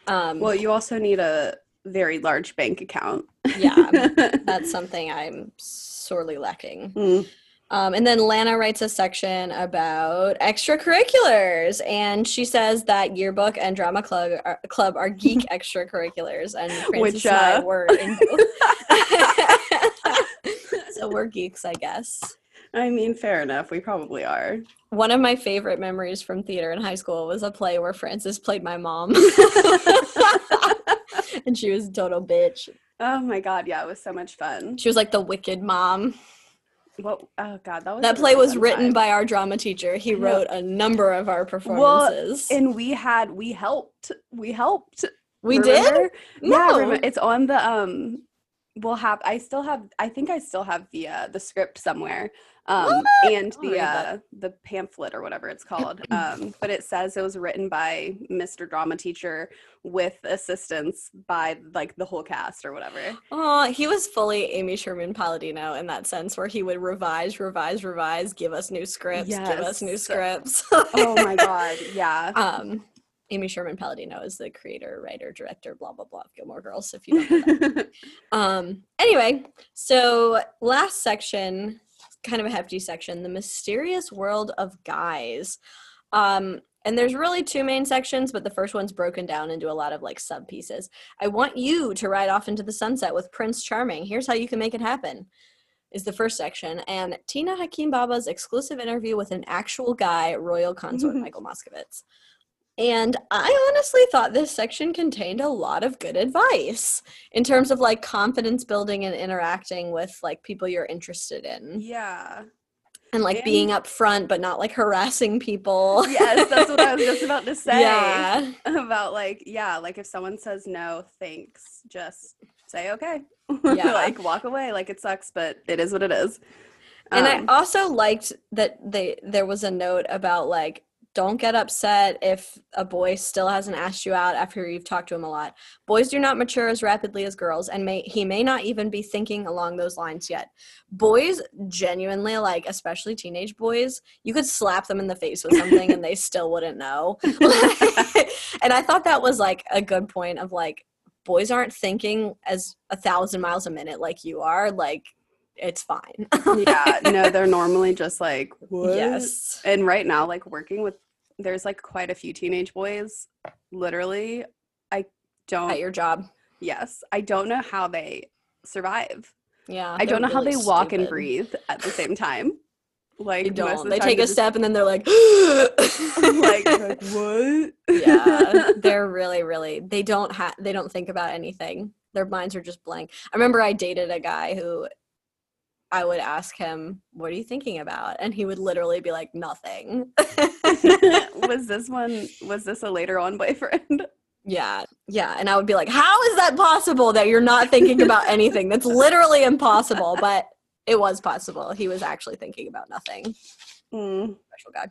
Um, well you also need a very large bank account yeah, *laughs* that's something I'm sorely lacking. Mm. Um, and then Lana writes a section about extracurriculars, and she says that yearbook and drama club are, club are geek *laughs* extracurriculars, and Frances Which, and I uh, were in both. *laughs* so we're geeks, I guess. I mean fair enough we probably are One of my favorite memories from theater in high school was a play where Frances played my mom, *laughs* and she was a total bitch. oh my god yeah it was so much fun She was like the wicked mom. what oh god that was That play really was written time. by our drama teacher. He wrote a number of our performances. and we had we helped we helped we did? remember? yeah No. remember, it's on the um we'll have i still have i think i still have the uh the script somewhere um and the uh the pamphlet or whatever it's called um *clears throat* but it says it was written by mr drama teacher with assistance by like the whole cast or whatever Oh, he was fully Amy Sherman Palladino in that sense, where he would revise, revise, revise, give us new scripts, give us new scripts. oh my *laughs* god yeah um, Amy Sherman Palladino is the creator, writer, director, blah blah blah of Gilmore Girls. If you don't know. *laughs* Um, anyway, so last section, kind of a hefty section, the mysterious world of guys. Um, and there's really two main sections, but the first one's broken down into a lot of like sub pieces. I want you to ride off into the sunset with Prince Charming. Here's how you can make it happen. Is the first section, and Tina Hakim Baba's exclusive interview with an actual guy, royal consort Michael Moskowitz. And I honestly thought this section contained a lot of good advice in terms of like confidence building and interacting with like people you're interested in. yeah and like And- being up front but not like harassing people. yes, that's what I was just about to *laughs* say. Yeah. About like, yeah, like if someone says no, thanks, just say okay. *laughs* Yeah. like walk away. Like it sucks, but it is what it is. And Um, I also liked that they there was a note about like don't get upset if a boy still hasn't asked you out after you've talked to him a lot. Boys do not mature as rapidly as girls and may he may not even be thinking along those lines yet. Boys genuinely like especially teenage boys, you could slap them in the face with something and they still wouldn't know. *laughs* and I thought that was like a good point of like boys aren't thinking as a thousand miles a minute like you are like it's fine yeah, no, they're *laughs* normally just like, what? yes And right now, like working with, there's like quite a few teenage boys. Literally, I don't. at your job yes, I don't know how they survive. yeah I don't know they're how they really walk and breathe at the same time. *laughs* Like they don't the they take a just, step and then they're like *laughs* *laughs* like, like what? yeah they're really really they don't have they don't think about anything their minds are just blank i remember i dated a guy who i would ask him what are you thinking about and he would literally be like nothing *laughs* was *laughs* this one? Was this a later on boyfriend? *laughs* yeah yeah and i would be like how is that possible that you're not thinking about anything that's literally impossible but it was possible he was actually thinking about nothing Mm. special guy.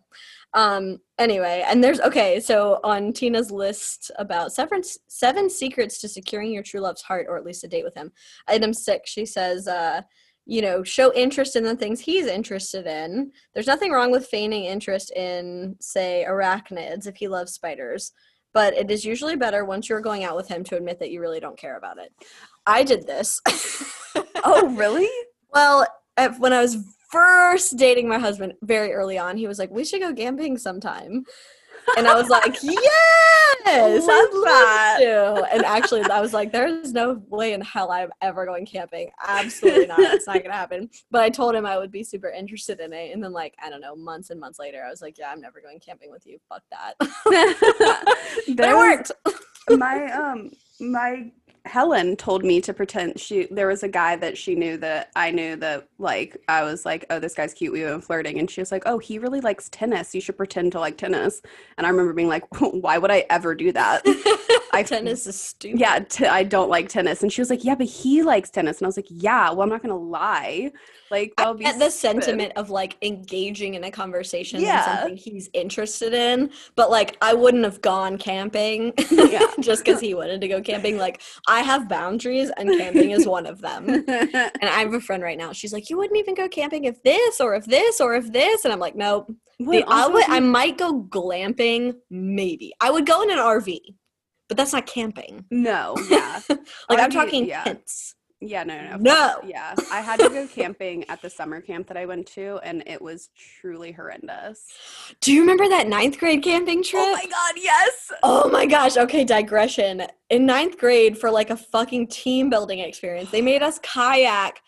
Um, anyway, and there's okay, so on Tina's list about seven seven secrets to securing your true love's heart, or at least a date with him. Item six, she says, uh, you know, show interest in the things he's interested in. There's nothing wrong with feigning interest in, say, arachnids if he loves spiders, but it is usually better once you're going out with him to admit that you really don't care about it. I did this. *laughs* Oh, really? Well, when I was first dating my husband very early on, he was like, "We should go camping sometime," and I was like, "Yes, I'd Love that. love to." And actually, I was like, "There's no way in hell I'm ever going camping. Absolutely not. It's not gonna happen." But I told him I would be super interested in it, and then like I don't know, months and months later, I was like, "Yeah, I'm never going camping with you. Fuck that." *laughs* but it There was- worked. *laughs* my um my Helen told me to pretend she there was a guy that she knew that I knew that like I was like oh this guy's cute we went flirting and she was like oh he really likes tennis you should pretend to like tennis and I remember being like why would I ever do that *laughs* I Tennis is stupid. yeah t- I don't like tennis and she was like yeah but he likes tennis and I was like yeah well I'm not gonna lie like would be the sentiment of like engaging in a conversation Yeah. something he's interested in, but like I wouldn't have gone camping *laughs* Yeah. just because he wanted to go camping. Like I have boundaries, and camping is one of them. *laughs* And I have a friend right now. She's like, "You wouldn't even go camping if this, or if this, or if this," and I'm like, "Nope." Well, The- I would. I might go glamping, maybe. I would go in an RV, but that's not camping. no *laughs* yeah Like I'm talking yeah. tents. Yeah, no, no, no. Yeah, I had to go camping at the summer camp that I went to, and it was truly horrendous. Do you remember that ninth grade camping oh trip? Oh my god, yes! Oh my gosh. Okay, digression. In ninth grade, for like a fucking team building experience, they made us kayak.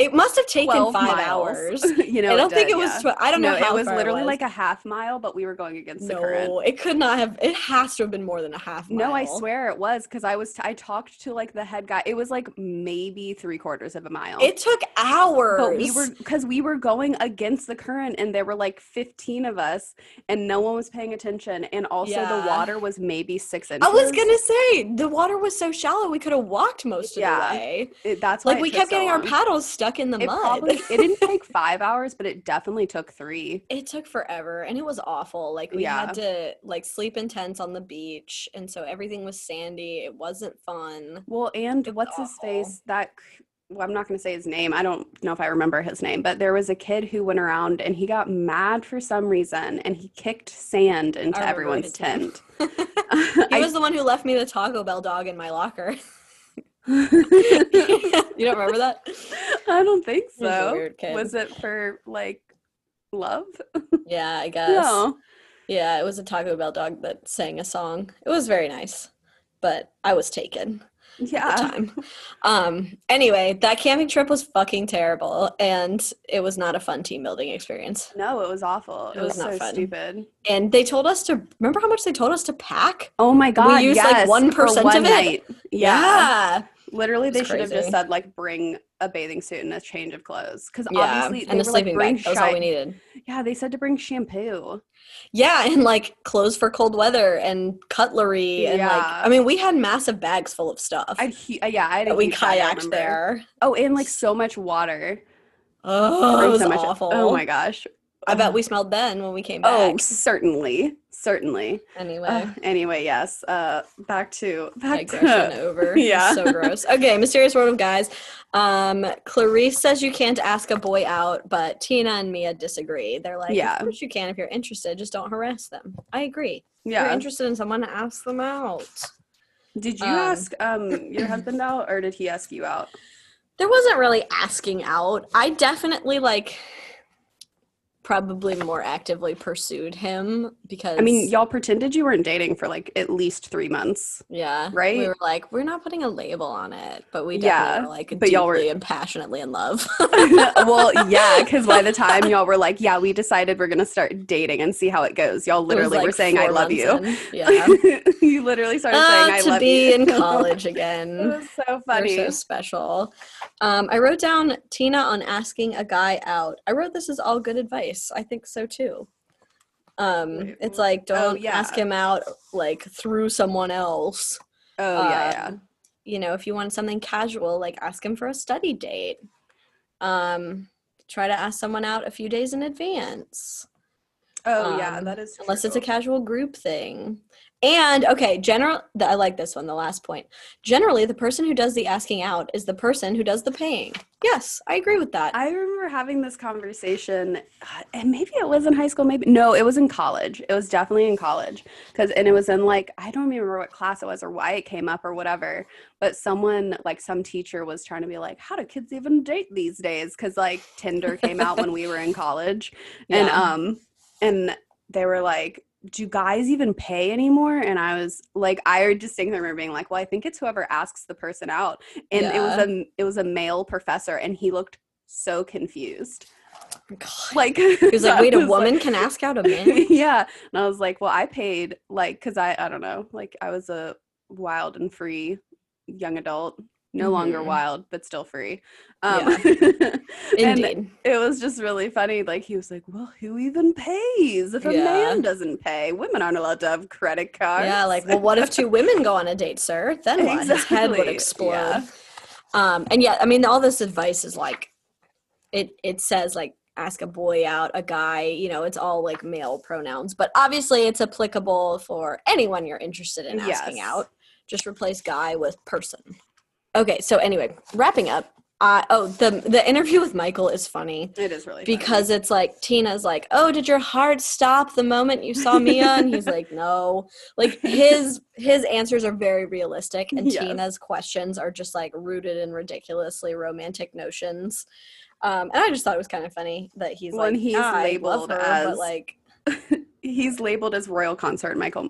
It must have taken five miles. hours. *laughs* you know, I don't think did, it was. yeah. Tw- I don't no, know how it was far literally was. like a half mile, but we were going against the current. no. It could not have. It has to have been more than a half. Mile. No, I swear it was because I was. T- I talked to like the head guy. It was like maybe three quarters of a mile. It took hours. but we were because we were going against the current, and there were like fifteen of us, and no one was paying attention. And also, Yeah. the water was maybe six inches. I was gonna say the water was so shallow we could have walked most of Yeah. the way. It, that's why Like it we took kept so getting our paddles stuck in the It mud. probably it didn't *laughs* take five hours, but it definitely took three. it took forever and it was awful. Like we Yeah. had to like sleep in tents on the beach and so everything was sandy. It wasn't fun. Well, and what's his face? That well, I'm not going to say his name. I don't know if I remember his name, but there was a kid who went around and he got mad for some reason and he kicked sand into everyone's tent. *laughs* *laughs* he I- was the one who left me the Taco Bell dog in my locker. *laughs* you don't remember that? I don't think He was a so. Was it for like love? Yeah, I *laughs* guess. No. Yeah, it was a Taco Bell dog that sang a song. It was very nice, but I was taken *laughs* Yeah. time. Um. Anyway, that camping trip was fucking terrible, and it was not a fun team building experience. No, it was awful. It, It was, was not so fun. stupid. And they told us to remember how much they told us to pack. Oh my god! We used, like, yes, 1% one of it. night. Yeah. Literally, they should have just said like bring a bathing suit and a change of clothes because Yeah, obviously they and a were like sleeping bring bag. That was all we needed. Yeah, they said to bring shampoo. Yeah, and like clothes for cold weather and cutlery and like Yeah. I mean, we had massive bags full of stuff I uh, yeah, I had we bag, kayaked there. Oh, and like so much water. Oh, it was so much- awful. Oh my gosh. I bet we smelled then when we came back. Oh, certainly, certainly. anyway, Uh, anyway, yes. Uh, back to back digression to *laughs* over. Yeah. so gross. Okay, mysterious world of guys. Um, Clarice says you can't ask a boy out, but Tina and Mia disagree. They're like, Yeah. of course you can if you're interested. Just don't harass them. I agree. Yeah, If you're interested in someone, ask them out. Did you um, ask um your husband *laughs* out, or did he ask you out? there wasn't really asking out. I definitely like probably more actively pursued him because I mean, y'all pretended you weren't dating for like at least three months. yeah, right? We were like, we're not putting a label on it, but we Yeah, were like but y'all were- and passionately in love. *laughs* well, yeah, because by the time *laughs* y'all were like, yeah, we decided we're gonna start dating and see how it goes. Y'all literally were saying, "I love you." in. *laughs* Yeah. you literally started saying, Ah, "I to be in college it again. was so funny. so special. Um, I wrote down Tina on asking a guy out. I wrote this as all good advice. I think so too. Um, it's like Oh, don't yeah. ask him out like through someone else. oh yeah, yeah. Um, You know, if you want something casual, like ask him for a study date. Um, try to ask someone out a few days in advance. Oh yeah, um, that is unless it's a casual group thing. And okay, general. I like this one. The last point. Generally, the person who does the asking out is the person who does the paying. Yes, I agree with that. I remember having this conversation, uh, and maybe it was in high school. Maybe no, it was in college. It was definitely in college because, and it was in like I don't even remember what class it was or why it came up or whatever. But someone, like some teacher, was trying to be like, "How do kids even date these days?" Because like Tinder came out when we were in college, and um, and they were like. Do guys even pay anymore? And I was like, I distinctly remember being like, well, I think it's whoever asks the person out and it was a it was a male professor and he looked so confused God. like He was like, *laughs* "Wait, a woman like- can ask out a *laughs* man." yeah and i was like well i paid like because i i don't know like i was a wild and free young adult no longer Mhm. wild but still free um *laughs* and Indeed. it was just really funny like he was like well who even pays if a Yeah. man doesn't pay women aren't allowed to have credit cards Yeah, like, well, what if two women go on a date, sir? Then *laughs* what? His head would Exactly, explode. yeah. Um, and yeah, I mean, all this advice is like, it it says like ask a boy out, a guy. You know, it's all like male pronouns, but obviously it's applicable for anyone you're interested in asking Yes. out. Just replace guy with person. Okay, so anyway, wrapping up. Uh, oh, the the interview with Michael is funny it is really funny. because it's like Tina's like, "Oh, did your heart stop the moment you saw Mia?" and he's like, *laughs* "No." Like his his answers are very realistic, and Yes. Tina's questions are just like rooted in ridiculously romantic notions. Um, and I just thought it was kind of funny that he's and like, he's "Yeah, I love labeled her," as- but like, *laughs* he's labeled as royal consort michael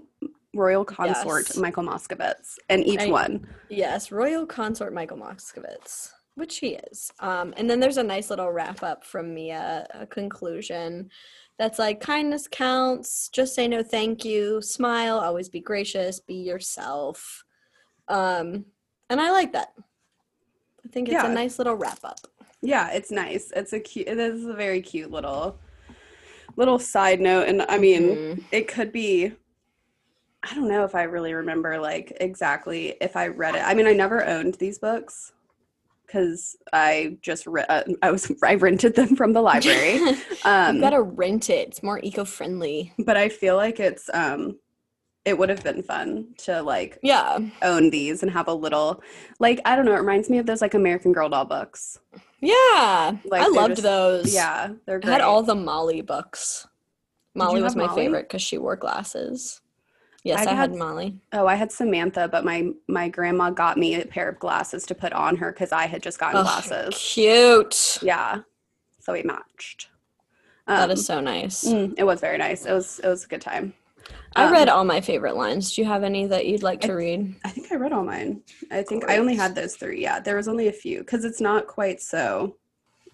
royal consort Yes. michael moskowitz and each I- one yes, royal consort Michael Moskowitz, which he is. Um, and then there's a nice little wrap up from Mia, a conclusion that's like kindness counts. Just say no, thank you. Smile. Always be gracious. Be yourself. Um, and I like that. I think it's Yeah. a nice little wrap up. yeah it's nice it's a cute it is a very cute little little side note and i mean Mhm. it could be i don't know if i really remember like exactly if i read it i mean i never owned these books because i just re- uh, i was *laughs* i rented them from the library *laughs* um you gotta rent it. It's more eco-friendly. but i feel like it's um it would have been fun to like Yeah. own these and have a little like i don't know it reminds me of those like american girl doll books Yeah. Like, I loved just- those. yeah they're I had all the Molly books. Molly was my Molly? favorite because she wore glasses. Yes, I I, had had- Molly. Oh, I had Samantha, but my my grandma got me a pair of glasses to put on her because I had just gotten Ugh, glasses. Cute. Yeah, so we matched. that Um, is so nice. mm, it was very nice. It was it was a good time. I Um, read all my favorite lines. Do you have any that you'd like to read? I think I read all mine. I think I only had those three. Yeah, there was only a few because it's not quite so.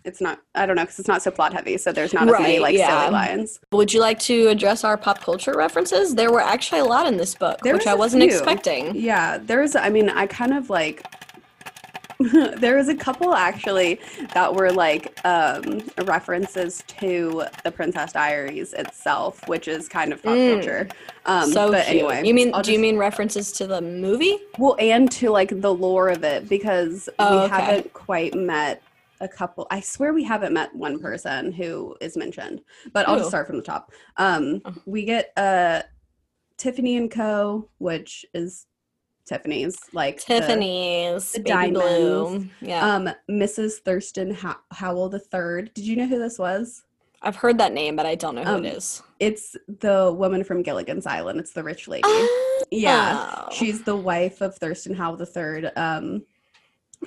It's not. I don't know because it's not so plot heavy. So there's not as many like yeah. silly lines. Would you like to address our pop culture references? There were actually a lot in this book, There which was I wasn't few. expecting. Yeah, there's. I mean, I kind of like. *laughs* there was a couple actually that were like um, references to the Princess Diaries itself, which is kind of pop Mm. culture. Um, so but cute. anyway, you mean I'll do you mean references to the movie? well, and to like the lore of it because Oh, we okay. haven't quite met a couple. I swear we haven't met one person who is mentioned, but I'll Who? just start from the top. Um, Oh. we get uh, Tiffany and Co., which is Tiffany's like Tiffany's the baby diamonds. blue. Yeah, um, Mrs. Thurston How- Howell the third. Did you know who this was? I've heard that name, but I don't know who um, it is. It's the woman from Gilligan's Island. It's the rich lady. Yeah, Oh. she's the wife of Thurston Howell the third. Um,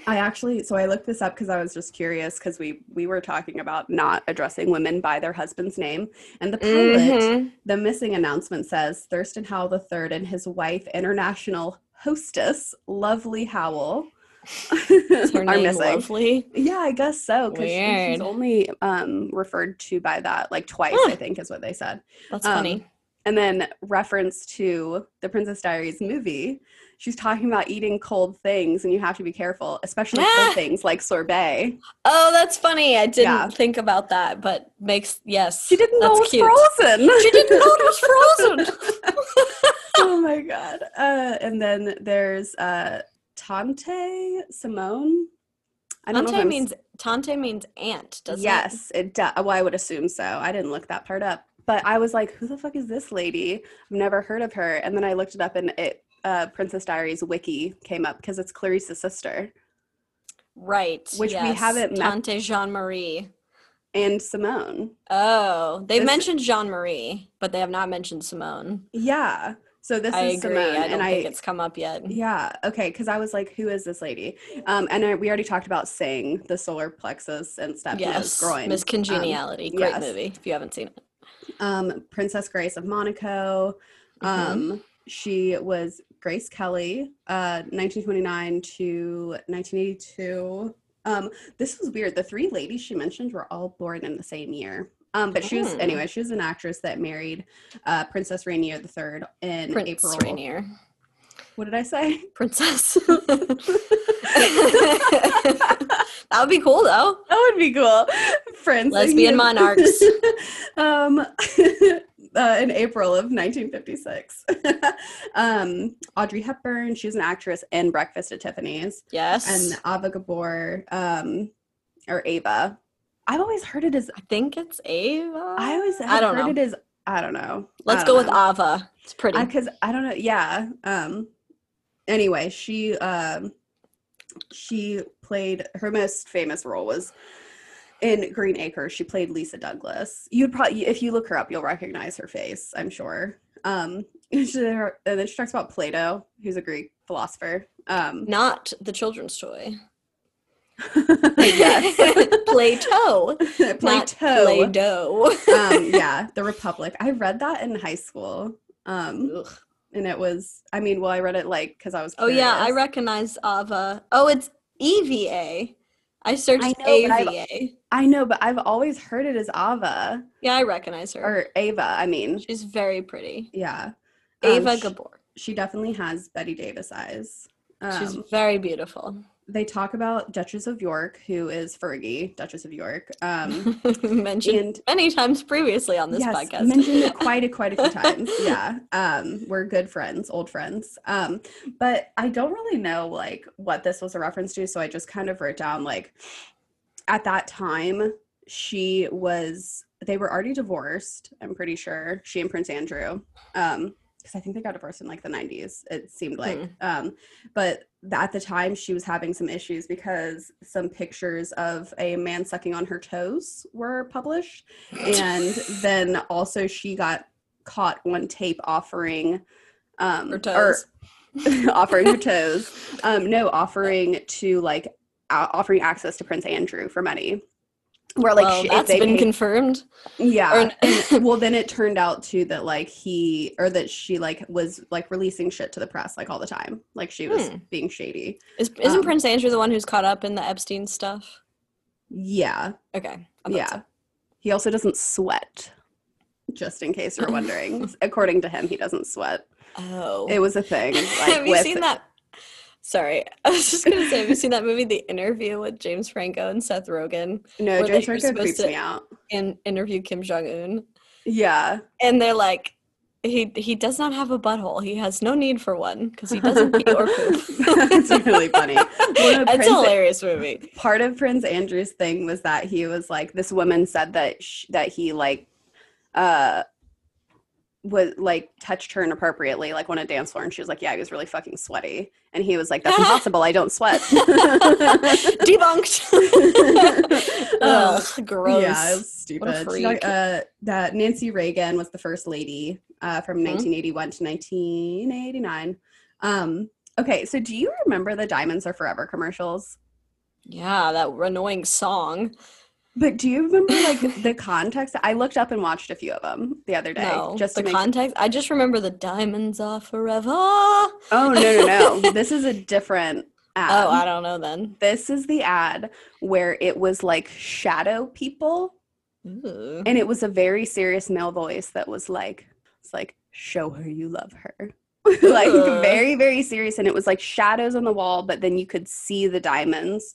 I actually, so I looked this up because I was just curious because we we were talking about not addressing women by their husband's name, and the pilot, Mhm. the missing announcement says Thurston Howell the third and his wife, international hostess Lovely Howell, *laughs* are missing. Lovely? Yeah, I guess so. Because she's only um, referred to by that like twice, Huh. I think, is what they said. That's Um, funny. And then reference to the Princess Diaries movie, she's talking about eating cold things, and you have to be careful, especially Ah! cold *laughs* things like sorbet. Oh, that's funny. I didn't yeah. think about that, but makes yes. She didn't know it was frozen. She didn't know it was frozen. *laughs* oh my *laughs* god! Uh, and then there's uh, Tante Simone. I don't Tante I'm means Tante means aunt, doesn't it? yes, it does. Well, I would assume so. I didn't look that part up, but I was like, "Who the fuck is this lady? I've never heard of her." And then I looked it up, and it uh, Princess Diaries wiki came up because it's Clarice's sister Right. Which we haven't met- Tante Jean Marie. and Simone. Oh, they've This- mentioned Jean Marie, but they have not mentioned Simone. Yeah. So this I is agree. Simone, I don't and think I it's come up yet. yeah okay because I was like, "Who is this lady?" Um, and I, we already talked about Sing, the solar plexus and Stephanie's Yes, groin. Miss Congeniality, great yes. movie. If you haven't seen it, um, Princess Grace of Monaco. Mhm. Um, she was Grace Kelly, uh, 1929 to 1982. Um, this was weird. The three ladies she mentioned were all born in the same year. Um, but she was Hmm. anyway. She was an actress that married uh, Princess Rainier III in Prince April. Rainier, What did I say? Princess. *laughs* *laughs* that would be cool though. That would be cool. Friends. Lesbian monarchs. *laughs* um, *laughs* uh, in April of 1956. *laughs* um, Audrey Hepburn, she was an actress in Breakfast at Tiffany's. Yes, And Ava Gabor, um, or Ava. I've always heard it as, I think it's Ava. I always I don't heard know. it as, I don't know. Let's go don't with know. Ava. It's pretty. because I, don't know. Yeah. Um. Anyway, she um, she played her most famous role was in Green Acres. She played Lisa Douglas. You'd probably, if you look her up, you'll recognize her face. I'm sure. Um. *laughs* She, and then she talks about Plato, who's a Greek philosopher. Um. Not the children's toy. *laughs* yes. *laughs* Plato. Not Plato. Um, yeah, the Republic. I read that in high school. Um, Ugh. And it was. I mean, well, I read it like because I was. Oh yeah, I recognize Ava. Oh, it's EVA. I searched I know, AVA. I know, but I've always heard it as Ava Yeah, I recognize her. or Ava. I mean, She's very pretty. yeah. Um, Ava sh- Gabor. She definitely has Bette Davis eyes. She's Um, very beautiful. They talk about Duchess of York, who is Fergie, Duchess of York. Um, *laughs* Mentioned and many times previously on this yes, podcast. mentioned it *laughs* quite a quite a few times. Yeah, um, we're good friends, old friends. Um, but I don't really know like what this was a reference to, so I just kind of wrote down like at that time she was they were already divorced. I'm pretty sure she and Prince Andrew. Um, because I think they got divorced in like the 90s. It seemed like, Hmm. um, but at the time she was having some issues because some pictures of a man sucking on her toes were published and *laughs* then also she got caught on tape offering um Her or toes. *laughs* offering her toes *laughs* um no offering to like offering access to prince andrew for money where like well, that's been confirmed. yeah and- *laughs* well then it turned out too that like he or that she like was like releasing shit to the press like all the time like she was Hmm. being shady Is, isn't Um, Prince Andrew the one who's caught up in the Epstein stuff? yeah Okay. Yeah so. he also doesn't sweat just in case you're *laughs* wondering according to him he doesn't sweat Oh. it was a thing *laughs* like Have you with seen that Sorry, *laughs* I was just gonna say, have you seen that movie, The Interview, with James Franco and Seth Rogen, No, James Franco supposed creeps to- me out. and interview Kim Jong Un? Yeah. And they're like, he he does not have a butthole. He has no need for one because he doesn't pee or poop. *laughs* That's really funny. *laughs* It's a hilarious movie. part of Prince Andrew's thing was that he was like this woman said that sh- that he like uh was like touched her inappropriately like on a dance floor and she was like yeah he was really fucking sweaty and he was like that's *laughs* impossible I don't sweat *laughs* Debunked. *laughs* Ugh, gross. yeah stupid She uh, that Nancy Reagan was the first lady uh, from Mhm. 1981 to 1989 um okay so do you remember the diamonds are forever commercials Yeah, that annoying song. But do you remember like the context? I looked up and watched a few of them the other day. No, just the context. I just remember the diamonds are forever. oh no no no! *laughs* this is a different ad. Oh, I don't know then. this is the ad where it was like shadow people, Ooh. and it was a very serious male voice that was like, "It's like show her you love her." *laughs* like very very serious and it was like shadows on the wall but then you could see the diamonds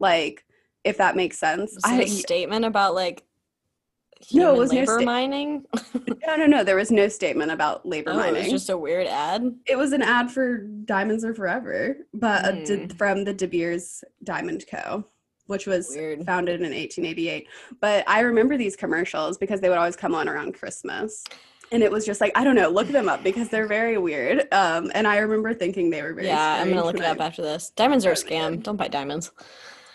like if that makes sense it a statement about like No, it was no labor sta- mining? *laughs* no no no there was no statement about labor Oh, it mining was just a weird ad. It was an ad for Diamonds Are Forever, but uh, de- Hmm. from the De Beers Diamond Co., which was Weird. founded in 1888. But I remember these commercials because they would always come on around Christmas. And it was just like, I don't know, look them up because they're very weird. Um, and I remember thinking they were very Yeah, I'm gonna look it up I- after this. Diamonds are a scam. Don't buy diamonds.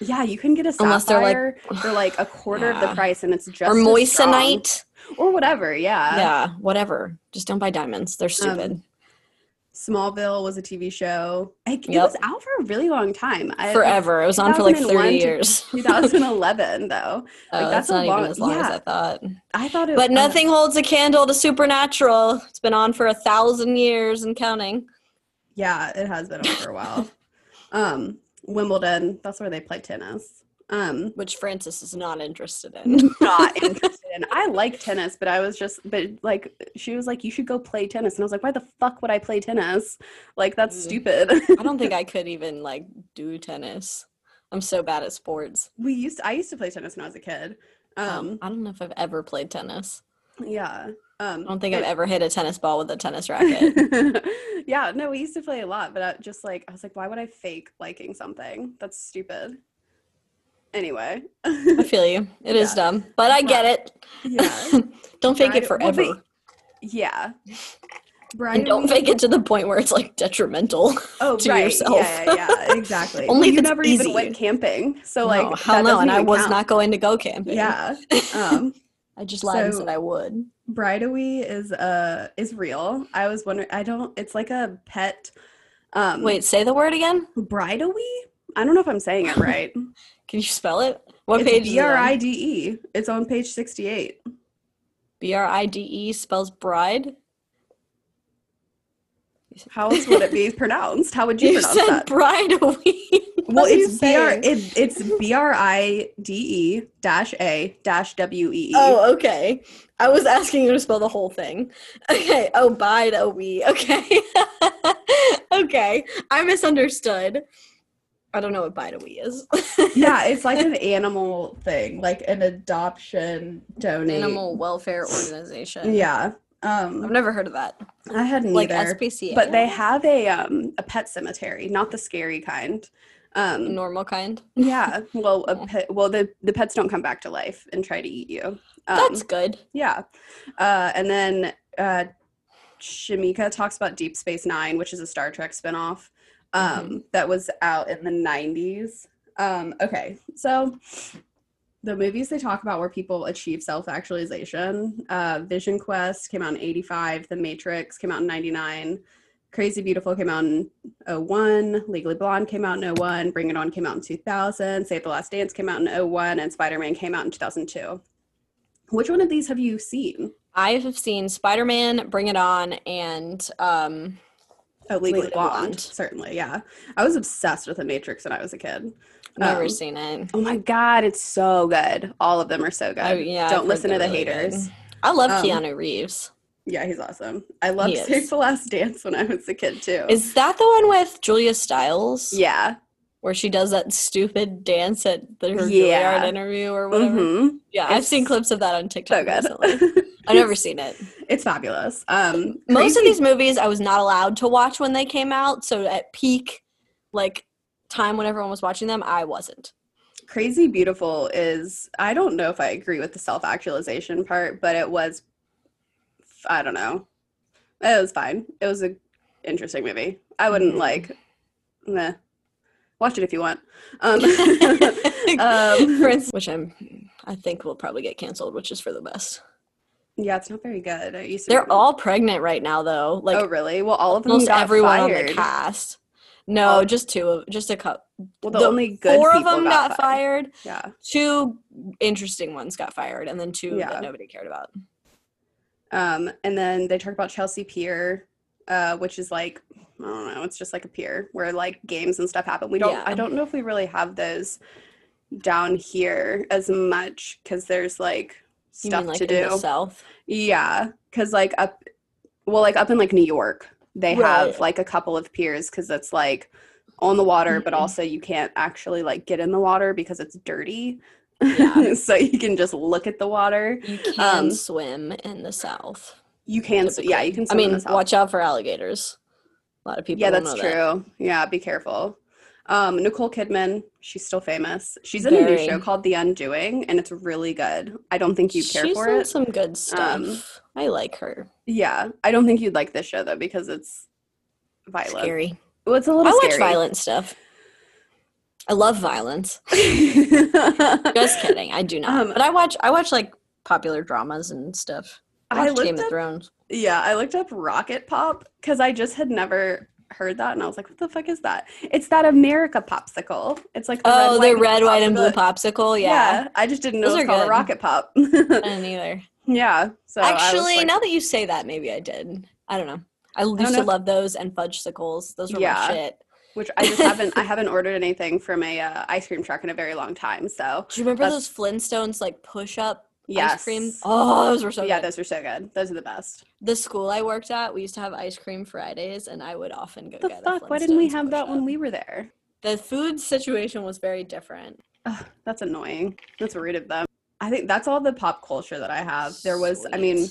Yeah, you can get a Unless they're, like- sapphire for like a quarter of the price and it's just or moissanite. or whatever. Yeah. yeah, whatever. Just don't buy diamonds. They're stupid. Smallville was a TV show. It, it was out for a really long time. I, Forever. It was on for like 2001 30 years. *laughs* 2011 though. Oh, that's that's a not long- even as long as. I thought. I thought it But uh, nothing holds a candle to Supernatural. It's been on for a thousand years and counting. yeah, it has been on for a while. *laughs* Um, Wimbledon, that's where they play tennis. Um, Which Frances is not interested in. *laughs* not *laughs* interested in. I like tennis, but I was just, but like, she was like, "You should go play tennis," and I was like, "Why the fuck would I play tennis? Like, that's Mm. stupid." I don't think I could even like do tennis. I'm so bad at sports. we used, I used to play tennis when I was a kid. Um, Um, I don't know if I've ever played tennis. yeah. Um, I don't think I've ever hit a tennis ball with a tennis racket. *laughs* yeah, no, we used to play a lot, but I just like I was like, why would I fake liking something? That's stupid. Anyway. I feel you. *laughs* It is Yeah. dumb, but I get it. yeah. *laughs* don't fake it well, forever. they- Yeah. Brian, and don't fake it to the point where it's like detrimental. oh, to right. yourself. Yeah, yeah, yeah, exactly. Only Well, you never easy. even went camping, so like no, hell no, and I was count. not going to go camping. Yeah. Um, I just lied and said I would. Brideaway is uh is real. I was wondering. I don't. It's like a pet. Um, Wait, say the word again. Brideaway. I don't know if I'm saying it right. *laughs* Can you spell it? What it's page is B R I? D E. It's on page sixty-eight. B R I D E spells bride. How else would it be *laughs* pronounced? How would you, You pronounce said that? bride a week. *laughs* well, What are you it's B R it, it's B R I D E dash A dash W E E. Oh, okay. I was asking you to spell the whole thing. Okay. Oh, Bide-A-Wee. Okay. *laughs* okay. I misunderstood. I don't know what Bide-A-Wee is. yeah, it's like an animal thing, like an adoption donate. Animal welfare organization. Yeah. I've Um, never heard of that. I hadn't Like SPCA. but they have a um a pet cemetery, not the scary kind. Um, normal kind. yeah. Well, a *laughs* pet, well the the pets don't come back to life and try to eat you. Um, That's good. Yeah. Uh, and then uh, Shamika talks about Deep Space Nine, which is a Star Trek spinoff um, that was out in the 90s. Um, okay. So the movies they talk about where people achieve self actualization uh, Vision Quest came out in 85, The Matrix came out in 99. Crazy Beautiful came out in 01, Legally Blonde came out in 01, Bring It On came out in 2000, Save the Last Dance came out in 01, and Spider Man came out in 2002. Which one of these have you seen? I have seen Spider Man, Bring It On, and um, Oh, Legally, Legally Blonde. Blonde. Certainly, yeah. I was obsessed with The Matrix when I was a kid. Never Um, seen it. Oh my god, it's so good. All of them are so good. Oh, yeah, Don't listen to the really good. haters. I love um, Keanu Reeves. Yeah, he's awesome. I loved Save the *laughs* Last Dance when I was a kid too. Is that the one with Julia Stiles? yeah. Where she does that stupid dance at the, her Yeah. Juilliard interview or whatever? Mhm. Yeah, I've seen clips of that on TikTok. So good. *laughs* I've never seen it. It's fabulous. Um, Most of these movies I was not allowed to watch when they came out, so at peak like time when everyone was watching them, I wasn't. Crazy Beautiful is I don't know if I agree with the self-actualization part, but it was I don't know. It was fine. It was a interesting movie. I wouldn't Mhm. like meh. Watch it if you want. Um, *laughs* *laughs* um, instance, which I'm I think will probably get canceled, which is for the best. yeah, it's not very good. It used to They're all pregnant right now though. Like oh really? Well, all of them almost everyone on the cast. No, Oh. just two of just a couple. Well, the, only good four of them got, fired. Yeah. Two interesting ones got fired, and then two Yeah. that nobody cared about. Um, and then they talked about Chelsea Pier, uh, which is like I don't know, it's just like a pier where like games and stuff happen. We don't Yeah. I don't know if we really have those down here as much because there's like stuff mean like to in do. the south? Yeah, because like up, well, like up in like New York, they have like a couple of piers because it's like on the water, but Mhm. also you can't actually like get in the water because it's dirty. Yeah. *laughs* so you can just look at the water. You can Um, swim in the south. You can, s- yeah, you can. I mean, the south. watch out for alligators. A lot of people. Yeah, don't that's know that. true. Yeah, be careful. Um, Nicole Kidman, she's still famous. She's in a new show called The Undoing, and it's really good. I don't think you'd care She's for it. some good stuff. Um, I like her. Yeah, I don't think you'd like this show though because it's violent. Scary. Well, it's a little scary. I watch violent stuff. I love violence. *laughs* Just kidding. I do not. Um, but I watch. I watch like popular dramas and stuff. I I Game looked of up, Thrones. yeah, I looked up Rocket Pop because I just had never heard that, and I was like, "What the fuck is that?" It's that America popsicle. It's like the Oh, red, the red, white, and blue popsicle. popsicle. Yeah. I just didn't know Those it was called a good. Rocket Pop. *laughs* I didn't either. yeah. So Actually, like- now that you say that, maybe I did. I don't know. I used know to love those and fudge fudgesicles. Those were Yeah. my shit. which I just haven't I *laughs* haven't ordered anything from a uh, ice cream truck in a very long time. So Do you remember those Flintstones like push up yes, ice cream? Oh, those were so yeah, good. those are so good. Those are the best. the school I worked at, we used to have ice cream Fridays, and I would often go the get fuck? Why didn't we have that when we were there? The food situation was very different. Ugh, that's annoying. That's rude of them. I think that's all the pop culture that I have. There was, I mean,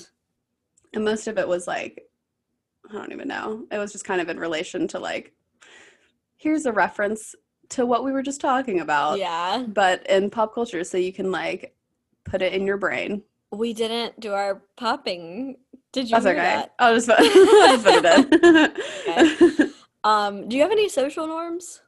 and most of it was like, I don't even know. It was just kind of in relation to like, here's a reference to what we were just talking about. yeah, But in pop culture, so you can like put it in your brain. we didn't do our popping. Did you That's okay. that? I'll just put, *laughs* I'll just put it in. Um, do you have any social norms?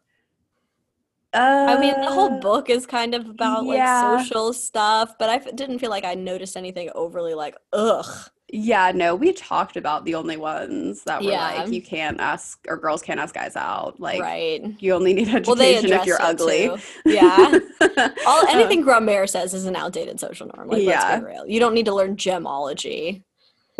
Uh, I mean, the whole book is kind of about yeah. like social stuff, but I f- didn't feel like I noticed anything overly like ugh. Yeah, no, we talked about the only ones that were Yeah. like you can't ask or girls can't ask guys out. Like right. you only need *laughs* education Well, if you're ugly. too. Yeah. *laughs* All Uh, anything Grandmere says is an outdated social norm. Like let's Yeah. be real. You don't need to learn gemology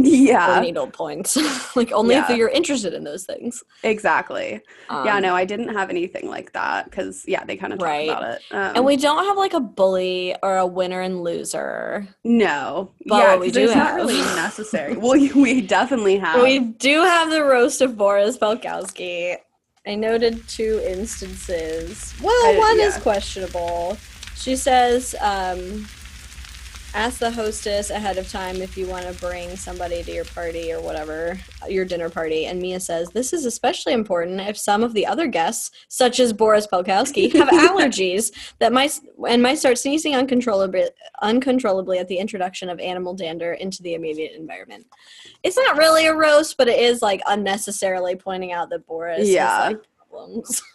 yeah, needle points. *laughs* like only if you're interested in those things. exactly. yeah, Um, no, I didn't have anything like that because yeah, they kind of talked Right. about it. Um, And we don't have like a bully or a winner and loser. no, But yeah, we do it's not really necessary. *laughs* well, we definitely have. We do have the roast of Boris Pelkowski. I noted two instances. Well, I- one is questionable. She says, um, ask the hostess ahead of time if you want to bring somebody to your party or whatever, your dinner party. And Mia says, this is especially important if some of the other guests, such as Boris Pelkowski, have *laughs* allergies that might and might start sneezing uncontrollably, uncontrollably at the introduction of animal dander into the immediate environment. It's not really a roast, but it is like unnecessarily pointing out that Boris Yeah. has like problems. *laughs*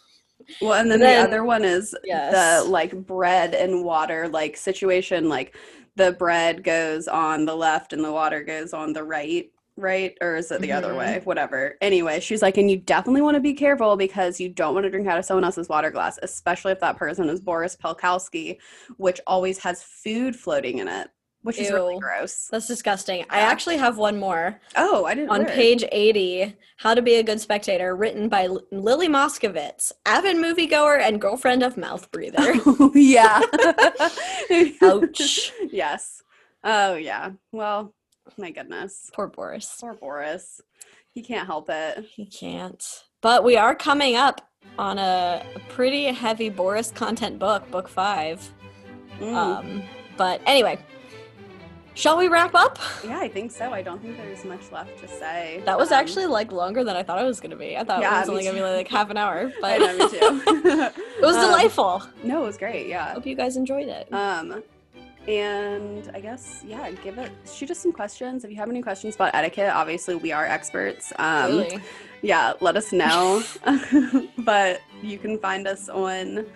Well, and then, Then- the other one is Yes. the like bread and water like situation. Like the bread goes on the left and the water goes on the right, right? Or is it the other Mhm. way? Whatever. Anyway, she's like, and you definitely want to be careful because you don't want to drink out of someone else's water glass, especially if that person is Boris Pelkowski, which always has food floating in it, which is really gross. That's disgusting. I actually have one more Oh, I didn't on where? page 80 How to Be a Good Spectator, written by L- Lily Moskowitz, avid moviegoer and girlfriend of Mouth Breather. *laughs* Oh, yeah. *laughs* Ouch. *laughs* yes. Oh, yeah. Well, My goodness. Poor Boris. Poor Boris. He can't help it. He can't. But we are coming up on a, a pretty heavy Boris content book, book five. Mm. Um, but anyway, shall we wrap up? yeah, I think so. I don't think there's much left to say. That was Um, actually like longer than I thought it was gonna be. I thought Yeah, it was only gonna be like half an hour, *laughs* but know, *laughs* *laughs* it was Um, delightful. No, it was great. Yeah. Hope you guys enjoyed it. Um, and I guess yeah, give it. Shoot us some questions if you have any questions about etiquette. Obviously, we are experts. Um, really. yeah, let us know. but you can find us on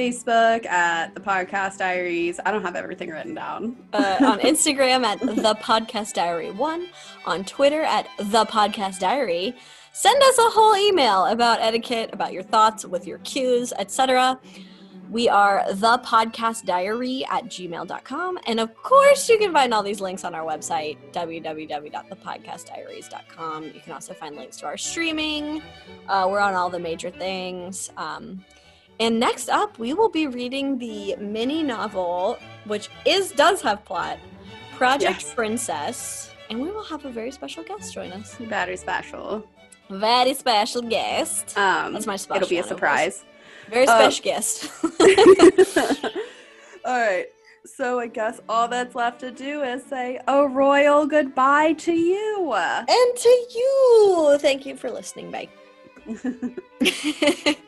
Facebook at the Podcast Diaries. I don't have everything written down. uh, on *laughs* Instagram at the podcast diary one, on Twitter at the podcast diary. Send us a whole email about etiquette, about your thoughts with your cues, etc. We are the podcast diary at gmail.com. And of course, you can find all these links on our website, www.thepodcastdiaries.com. You can also find links to our streaming. Uh, we're on all the major things. Um, and next up, we will be reading the mini novel, which is does have plot, Project Yes. Princess, and we will have a very special guest join us. Very special. Very special guest. Um, That's my special. it'll be a surprise. Very Um, special guest. *laughs* all right. So I guess all that's left to do is say a royal goodbye to you. and to you, thank you for listening. Bye. *laughs* *laughs*